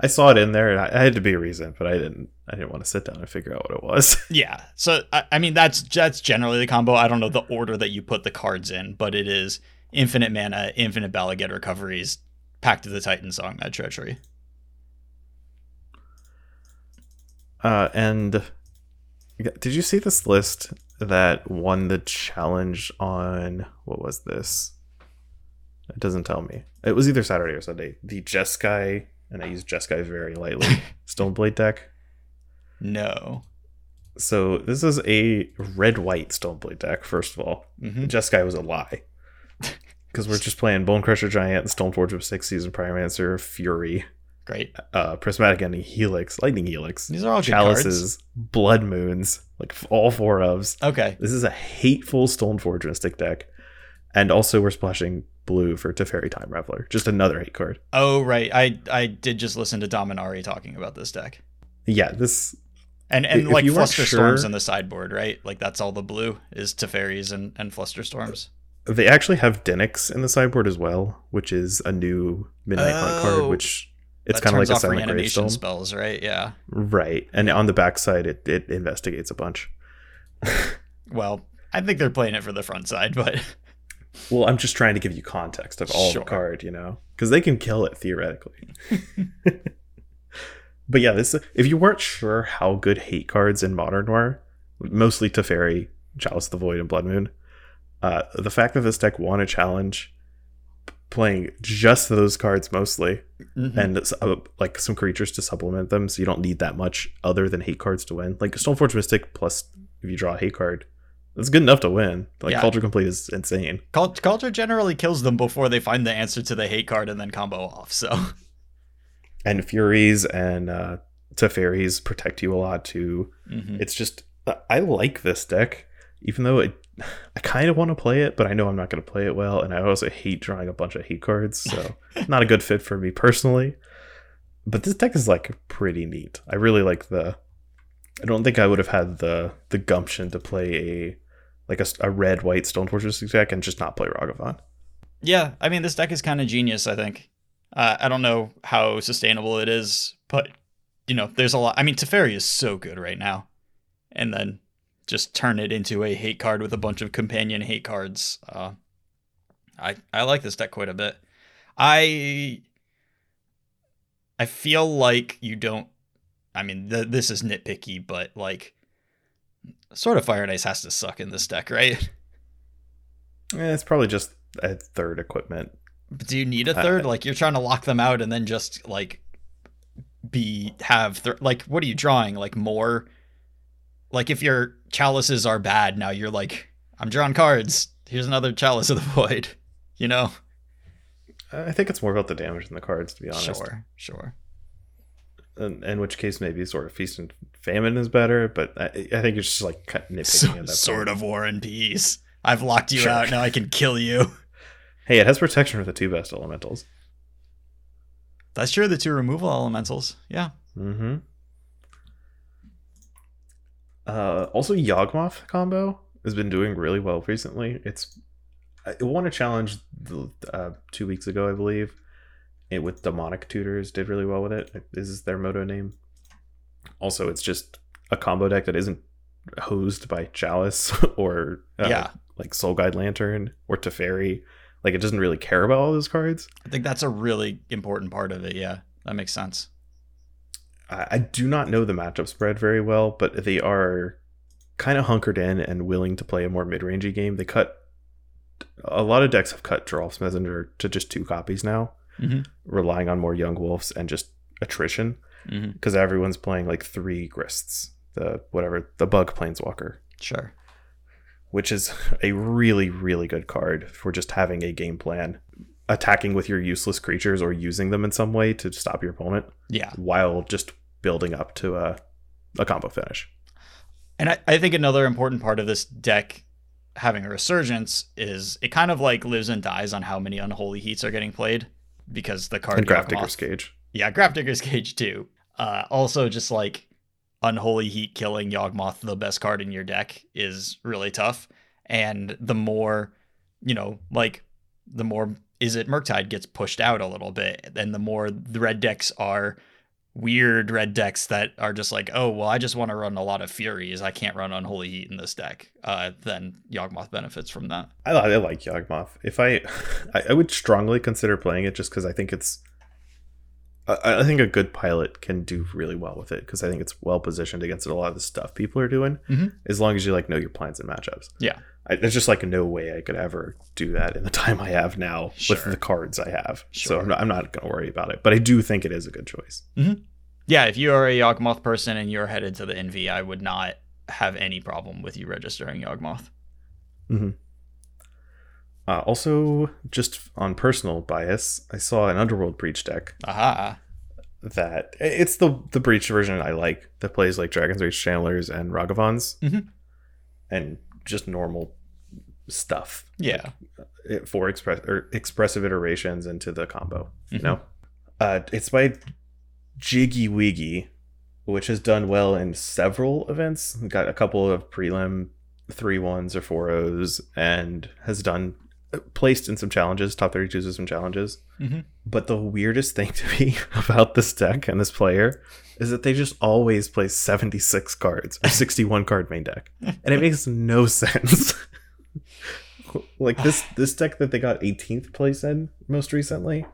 I saw it in there, and I, I had to be a reason, but I didn't. I didn't want to sit down and figure out what it was. Yeah. So I, I mean that's that's generally the combo. I don't know the order that you put the cards in, but it is infinite mana, infinite Bala Ged recoveries, Pact of the Titan, Song Mad Treachery. Uh, and did you see this list that won the challenge on what was this? It doesn't tell me. It was either Saturday or Sunday. The Jeskai, and I use Jeskai very lightly. Stoneblade deck. No. So this is a red white Stoneblade deck. First of all, hmm Jeskai was a lie because we're just playing Bone Crusher Giant, Stoneforge of Six Season Pyromancer, Fury, Great. uh, Prismatic Ending, Helix, Lightning Helix, These are all good cards. Chalices, Blood Moons, like all four ofs. Okay. This is a hateful Stoneforge Mystic deck, and also we're splashing blue for Teferi Time Raveler, just another hate card. Oh right. I I did just listen to Dominari talking about this deck. Yeah, this And and like Fluster Storms in the sideboard, right? Like that's all the blue is Teferis and, and Fluster Storms. they actually have Denix in the sideboard as well, which is a new Midnight Hunt card, Oh. which it's kind of like a Silent Gravestone. spells, right? Yeah. Right. And on the backside, it, it investigates a bunch. Well, I think they're playing it for the front side, but Well, I'm just trying to give you context of all Sure. the card, you know, because they can kill it theoretically. but yeah, this if you weren't sure how good hate cards in Modern were, mostly Teferi, Chalice of the Void, and Blood Moon, uh, the fact that this deck won a challenge playing just those cards mostly Mhm. and uh, like some creatures to supplement them so you don't need that much other than hate cards to win like stoneforge mystic plus if you draw a hate card that's good enough to win like Yeah. Kaldra Compleat is insane Cul- Kaldra generally kills them before they find the answer to the hate card and then combo off. So and furies and uh Teferis protect you a lot too Mhm. it's just i like this deck even though it i kind of want to play it but i know i'm not going to play it well and i also hate drawing a bunch of hate cards so not a good fit for me personally but this deck is like pretty neat i really like the i don't think i would have had the the gumption to play a like a red white stone fortress deck and just not play ragavan yeah, I mean this deck is kind of genius. I think. Uh, I don't know how sustainable it is, but you know, there's a lot. I mean, Teferi is so good right now, and then just turn it into a hate card with a bunch of companion hate cards. Uh, I I like this deck quite a bit. I I feel like you don't. I mean, th- this is nitpicky, but like, Sword of Fire and Ice has to suck in this deck, right? Eh, it's probably just a third equipment But do you need a third? like you're trying to lock them out and then just like be have th- like what are you drawing? Like more like if your chalices are bad, now you're like I'm drawing cards. Here's another chalice of the void. You know? i think it's more about the damage than the cards to be honest Sure, sure. in, in which case maybe Sword of feast and famine is better but i, I think it's just like nitpicking So, at that sword point. of war and peace. I've locked you Sure. out. Now I can kill you. hey it has protection for the two best elementals That's true. The two removal elementals. Yeah. mm-hmm uh also yawgmoth combo has been doing really well recently it's it won a challenge the- uh, two weeks ago i believe it with demonic tutors did really well with it this is their moto name also it's just a combo deck that isn't hosed by chalice or uh, yeah. like soul guide lantern or teferi like it doesn't really care about all those cards I think that's a really important part of it. Yeah. That makes sense. I, do not know the matchup spread very well, but they are kind of hunkered in and willing to play a more mid-rangey game. They cut a lot of decks have cut Geralf's Messenger to just two copies now, Mhm. relying on more Young Wolves and just attrition because everyone's playing like three Grists, the whatever the Bug Planeswalker, Sure. which is a really really good card for just having a game plan, attacking with your useless creatures or using them in some way to stop your opponent Yeah. while just building up to a a combo finish. And I, I think another important part of this deck having a resurgence Izzet kind of like lives and dies on how many unholy heats are getting played because the card and Grafdigger's Cage. Yeah, Grafdigger's Cage too. Uh, also, just like Unholy Heat killing Yawgmoth, the best card in your deck, is really tough. And the more, you know, like the more is it Murktide gets pushed out a little bit, and the more the red decks are weird red decks that are just like, oh well, I just want to run a lot of Furies. I can't run Unholy Heat in this deck. Uh, then Yawgmoth benefits from that. I, I like Yawgmoth. If I, I, would strongly consider playing it just because I think it's. I, I think a good pilot can do really well with it because I think it's well positioned against a lot of the stuff people are doing. Mhm. As long as you like know your plans and matchups. Yeah. I, there's just like no way I could ever do that in the time I have now Sure. with the cards I have. So I'm not, I'm not going to worry about it. But I do think it is a good choice. Yeah, if you are a Yawgmoth person and you're headed to the NV, I would not have any problem with you registering Yawgmoth. Uh, also, just on personal bias, I saw an Underworld Breach deck Aha. that it's the the breach version I like that plays like Dragon's Rage Channelers and Ragavans Mhm. and just normal stuff Yeah. it- for express or expressive iterations into the combo. You Mhm. know, uh, it's by Jiggy Wiggy, which has done well in several events. Got a couple of prelim three ones or four O's, and has done placed in some challenges, top thirty twos of some challenges. Mhm. But the weirdest thing to me about this deck and this player is that they just always play 76 cards or 61 card main deck. And it makes no sense. like this this deck that they got 18th place in most recently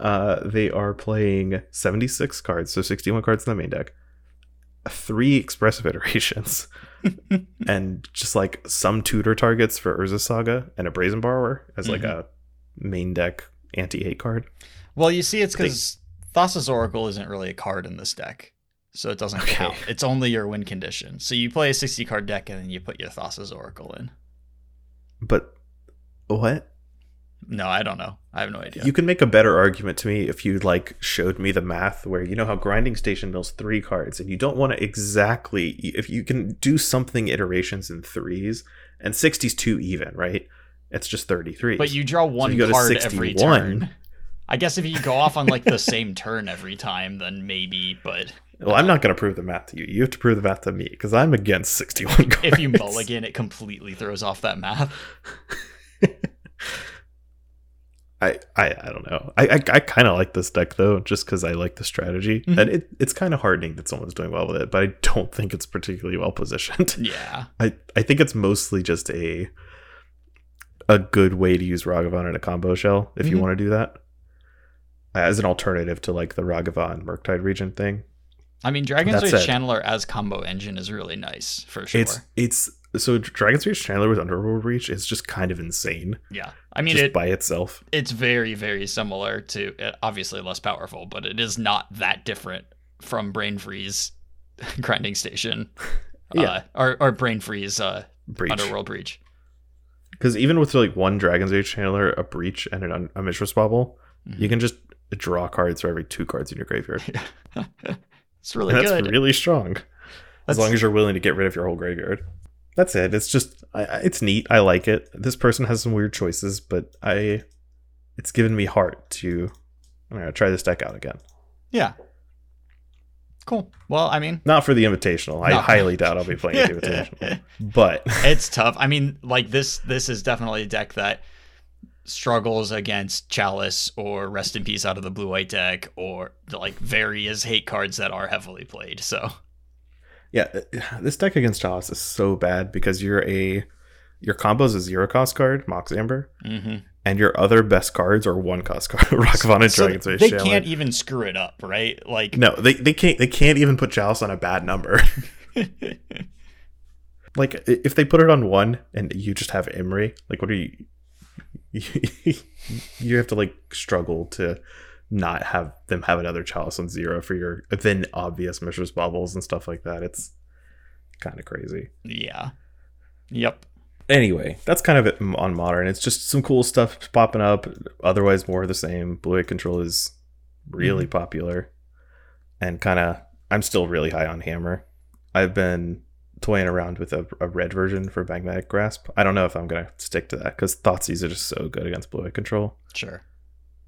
Uh, they are playing 76 cards, so 61 cards in the main deck, three expressive iterations, and just like some tutor targets for Urza Saga and a Brazen Borrower as like Mhm. a main deck anti hate card. Well, you see, it's They- because Thassa's Oracle isn't really a card in this deck, so it doesn't Okay. count. It's only your win condition. So you play a 60 card deck and then you put your Thassa's Oracle in. But what? No, I don't know. I have no idea. You can make a better argument to me if you like showed me the math where you know how grinding station mills three cards and you don't want to exactly if you can do something iterations in threes and 60's too even, right? It's just 33. but you draw one you go card every 61. turn. I guess if you go off on like the same turn every time, then maybe. But well, I'm not going to prove the math to you. You have to prove the math to me because I'm against 61 cards. if you mulligan, it completely throws off that math. I, I, I don't know. I I, I kind of like this deck though, just because I like the strategy, Mhm. and it, it's kind of heartening that someone's doing well with it. But I don't think it's particularly well positioned. Yeah. I, I think it's mostly just a a good way to use Ragavan in a combo shell if you Mhm. want to do that as an alternative to like the Ragavan Murktide region thing. I mean, Dragon's Rage Channeler as combo engine is really nice for sure. It's it's so Dragon's Rage Channeler with Underworld Breach is just kind of insane yeah. I mean, just it, by itself. it's very very similar to uh, obviously less powerful but it is not that different from brain freeze grinding station Yeah. uh, or, or brain freeze uh, Breach underworld breach because even with like one Dragon's Rage Channeler, a Breach, and an, un- a Mishra's Bauble, Mhm. you can just draw cards for every two cards in your graveyard. it's really that's good really strong. as long as you're willing to get rid of your whole graveyard. That's it. It's just I, I- it's neat. I like it. This person has some weird choices, but I it's given me heart to I'm gonna try this deck out again. yeah cool well i mean Not for the invitational. I highly doubt I'll be playing the invitational. But it's tough i mean like this this is definitely a deck that struggles against chalice or rest in peace out of the blue white deck or the like various hate cards that are heavily played so yeah, this deck against Chalice is so bad because you're a your combo's a zero cost card, Mox Amber, mm-hmm. and your other best cards are one cost card, Ragavan and So Dragon's Rage they can't even screw it up right like No, they, they can't they can't even put Chalice on a bad number. like if they put it on one and you just have Emery, like what are you you have to like struggle to not have them have another chalice on zero for your then obvious Mishra's baubles and stuff like that. It's kind of crazy. Yeah. Yep. Anyway, that's kind of it on modern. It's just some cool stuff popping up. Otherwise, more of the same. Blue White Control is really mm-hmm. popular, and kind of. I'm still really high on Hammer. I've been toying around with a, a red version for Magnetic Grasp. I don't know if I'm gonna stick to that because Thoughtseize are just so good against Blue White Control. Sure.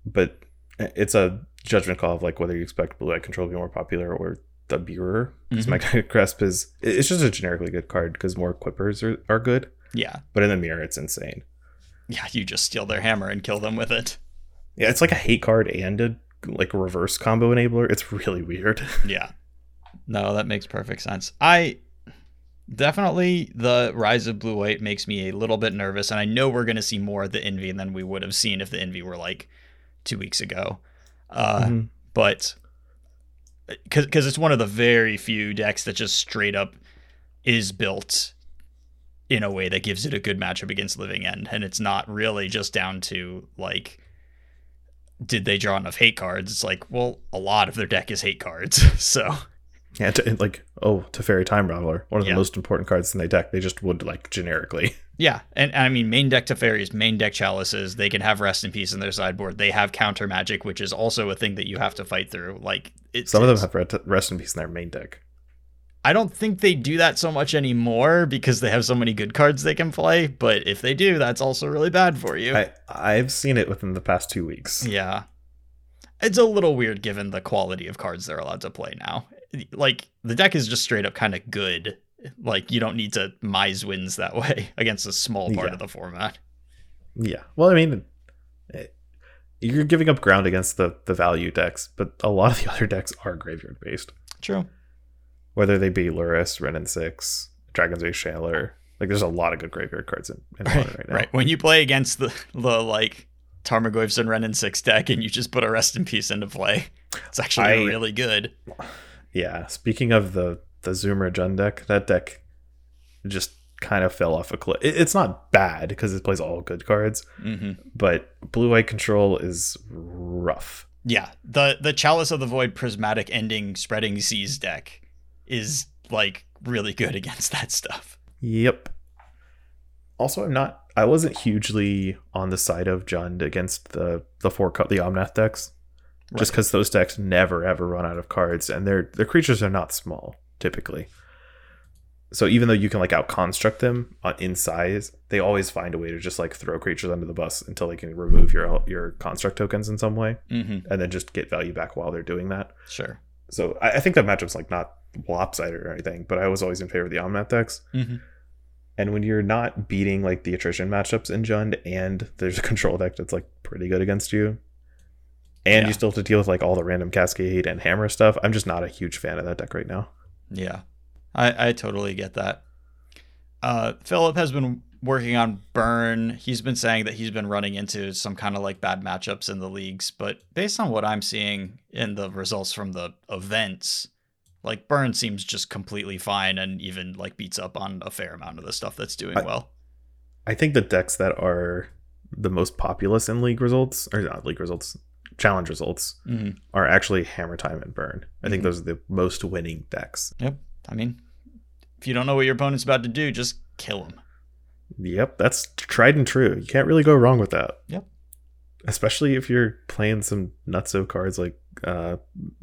But it's a judgment call of like whether you expect Blue White Control to be more popular or the Bureau. Because Mhm. Magnetic Grasp is it's just a generically good card because more Equippers are, are good. Yeah. But in the mirror, it's insane. Yeah. You just steal their hammer and kill them with it. Yeah, it's like a hate card and a like reverse combo enabler. It's really weird. Yeah. No, that makes perfect sense. I definitely the rise of blue white makes me a little bit nervous, and I know we're gonna see more of the envy than we would have seen if the envy were like two weeks ago. Uh, Mhm. but because it's one of the very few decks that just straight up is built in a way that gives it a good matchup against living end and it's not really just down to like did they draw enough hate cards it's like well a lot of their deck is hate cards so Yeah, to, and, like oh, Teferi Time Raveler, one of the Yeah. most important cards in their deck. They just would like generically. yeah and, and i mean main deck Teferis, main deck chalices they can have rest in peace in their sideboard they have counter magic which is also a thing that you have to fight through like it's Some of them have rest in peace in their main deck. I don't think they do that so much anymore because they have so many good cards they can play. But if they do, that's also really bad for you. I I've seen it within the past two weeks. yeah. It's a little weird given the quality of cards they're allowed to play now. Like, the deck is just straight up kind of good. Like, you don't need to mise wins that way against a small part Yeah. of the format. Yeah. Well, I mean, it, you're giving up ground against the the value decks, but a lot of the other decks are graveyard based. True. Whether they be Lurrus, Wrenn and Six, Dragon's Rage Channeler. Like, there's a lot of good graveyard cards in, in Modern right now. Right. When you play against the, the like, Tarmogoyf's and Wrenn and 6 deck and you just put a Rest in Peace into play. It's actually I- really good. Yeah. Speaking of the the Zoomer Jund deck, that deck just kind of fell off a cliff. It- It's not bad because it plays all good cards, hmm but blue white control is rough. Yeah, the the Chalice of the Void Prismatic Ending Spreading Seas deck is like really good against that stuff. Yep. Also, I'm not. I wasn't hugely on the side of Jund against the the four the Omnath decks, just because those decks never ever run out of cards, and their their creatures are not small typically. So even though you can like out construct them in size, they always find a way to just like throw creatures under the bus until they can remove your your construct tokens in some way, Mm-hmm. and then just get value back while they're doing that. Sure. So I, I think that matchup's like not lopsided or anything, but I was always in favor of the Omnath decks. Mm-hmm. And when you're not beating like the attrition matchups in Jund and there's a control deck that's like pretty good against you, and Yeah. you still have to deal with like all the random cascade and hammer stuff, I'm just not a huge fan of that deck right now. Yeah, I, I totally get that. Uh, Philip has been working on Burn. He's been saying that he's been running into some kind of like bad matchups in the leagues, but based on what I'm seeing in the results from the events, like Burn seems just completely fine and even like beats up on a fair amount of the stuff that's doing I- well. I think the decks that are the most populous in league results, or not league results, challenge results, hmm are actually Hammer Time and Burn. I think Mhm. those are the most winning decks. Yep. I mean, if you don't know what your opponent's about to do, just kill him. Yep, that's tried and true. You can't really go wrong with that. Yep. Especially if you're playing some nutso cards like uh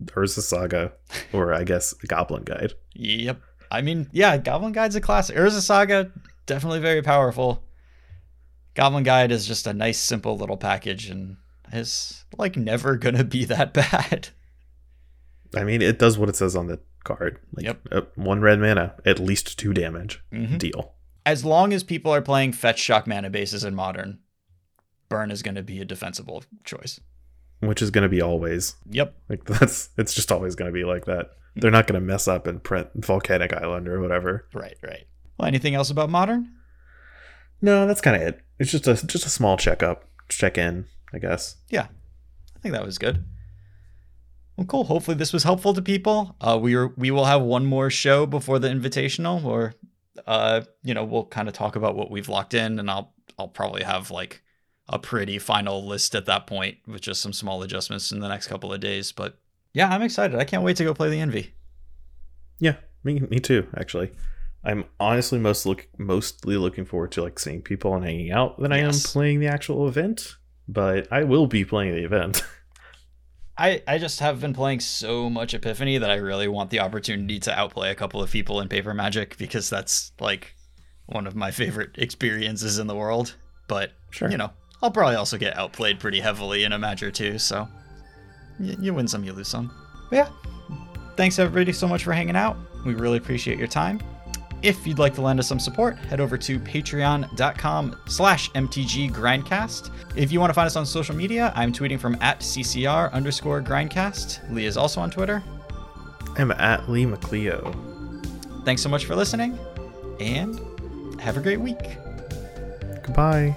Urza Saga or I guess Goblin Guide. Yep. I mean, yeah, Goblin Guide's a classic. Urza Saga, definitely very powerful. Goblin Guide is just a nice, simple little package and is like never gonna be that bad. I mean, it does what it says on the card. Like Yep. uh, one red mana, at least two damage. Mhm. Deal. As long as people are playing fetch shock mana bases in modern, Burn is gonna be a defensible choice. Which is gonna be always. Yep. Like that's it's just always gonna be like that. They're not gonna mess up and print Volcanic Island or whatever. Right, right. Well, anything else about modern? No, that's kinda it. It's just a just a small checkup. Check in, I guess. Yeah, I think that was good. Well, cool. Hopefully, this was helpful to people. Uh, we are we will have one more show before the invitational, or uh, you know, we'll kind of talk about what we've locked in, and I'll I'll probably have like a pretty final list at that point with just some small adjustments in the next couple of days. But yeah, I'm excited. I can't wait to go play the Envy. Yeah, me me too, actually. I'm honestly most look mostly looking forward to like seeing people and hanging out than I am playing the actual event. But I will be playing the event. I, I just have been playing so much Epiphany that I really want the opportunity to outplay a couple of people in Paper Magic because that's like one of my favorite experiences in the world. But Sure. you know, I'll probably also get outplayed pretty heavily in a match or two. So y- you win some, you lose some. But yeah, thanks everybody so much for hanging out. We really appreciate your time. If you'd like to lend us some support, head over to patreon.com slash mtg grindcast. If you want to find us on social media, I'm tweeting from at ccr underscore grindcast. Lee is also on Twitter. I'm at Lee McLeo. Thanks so much for listening, and have a great week. Goodbye.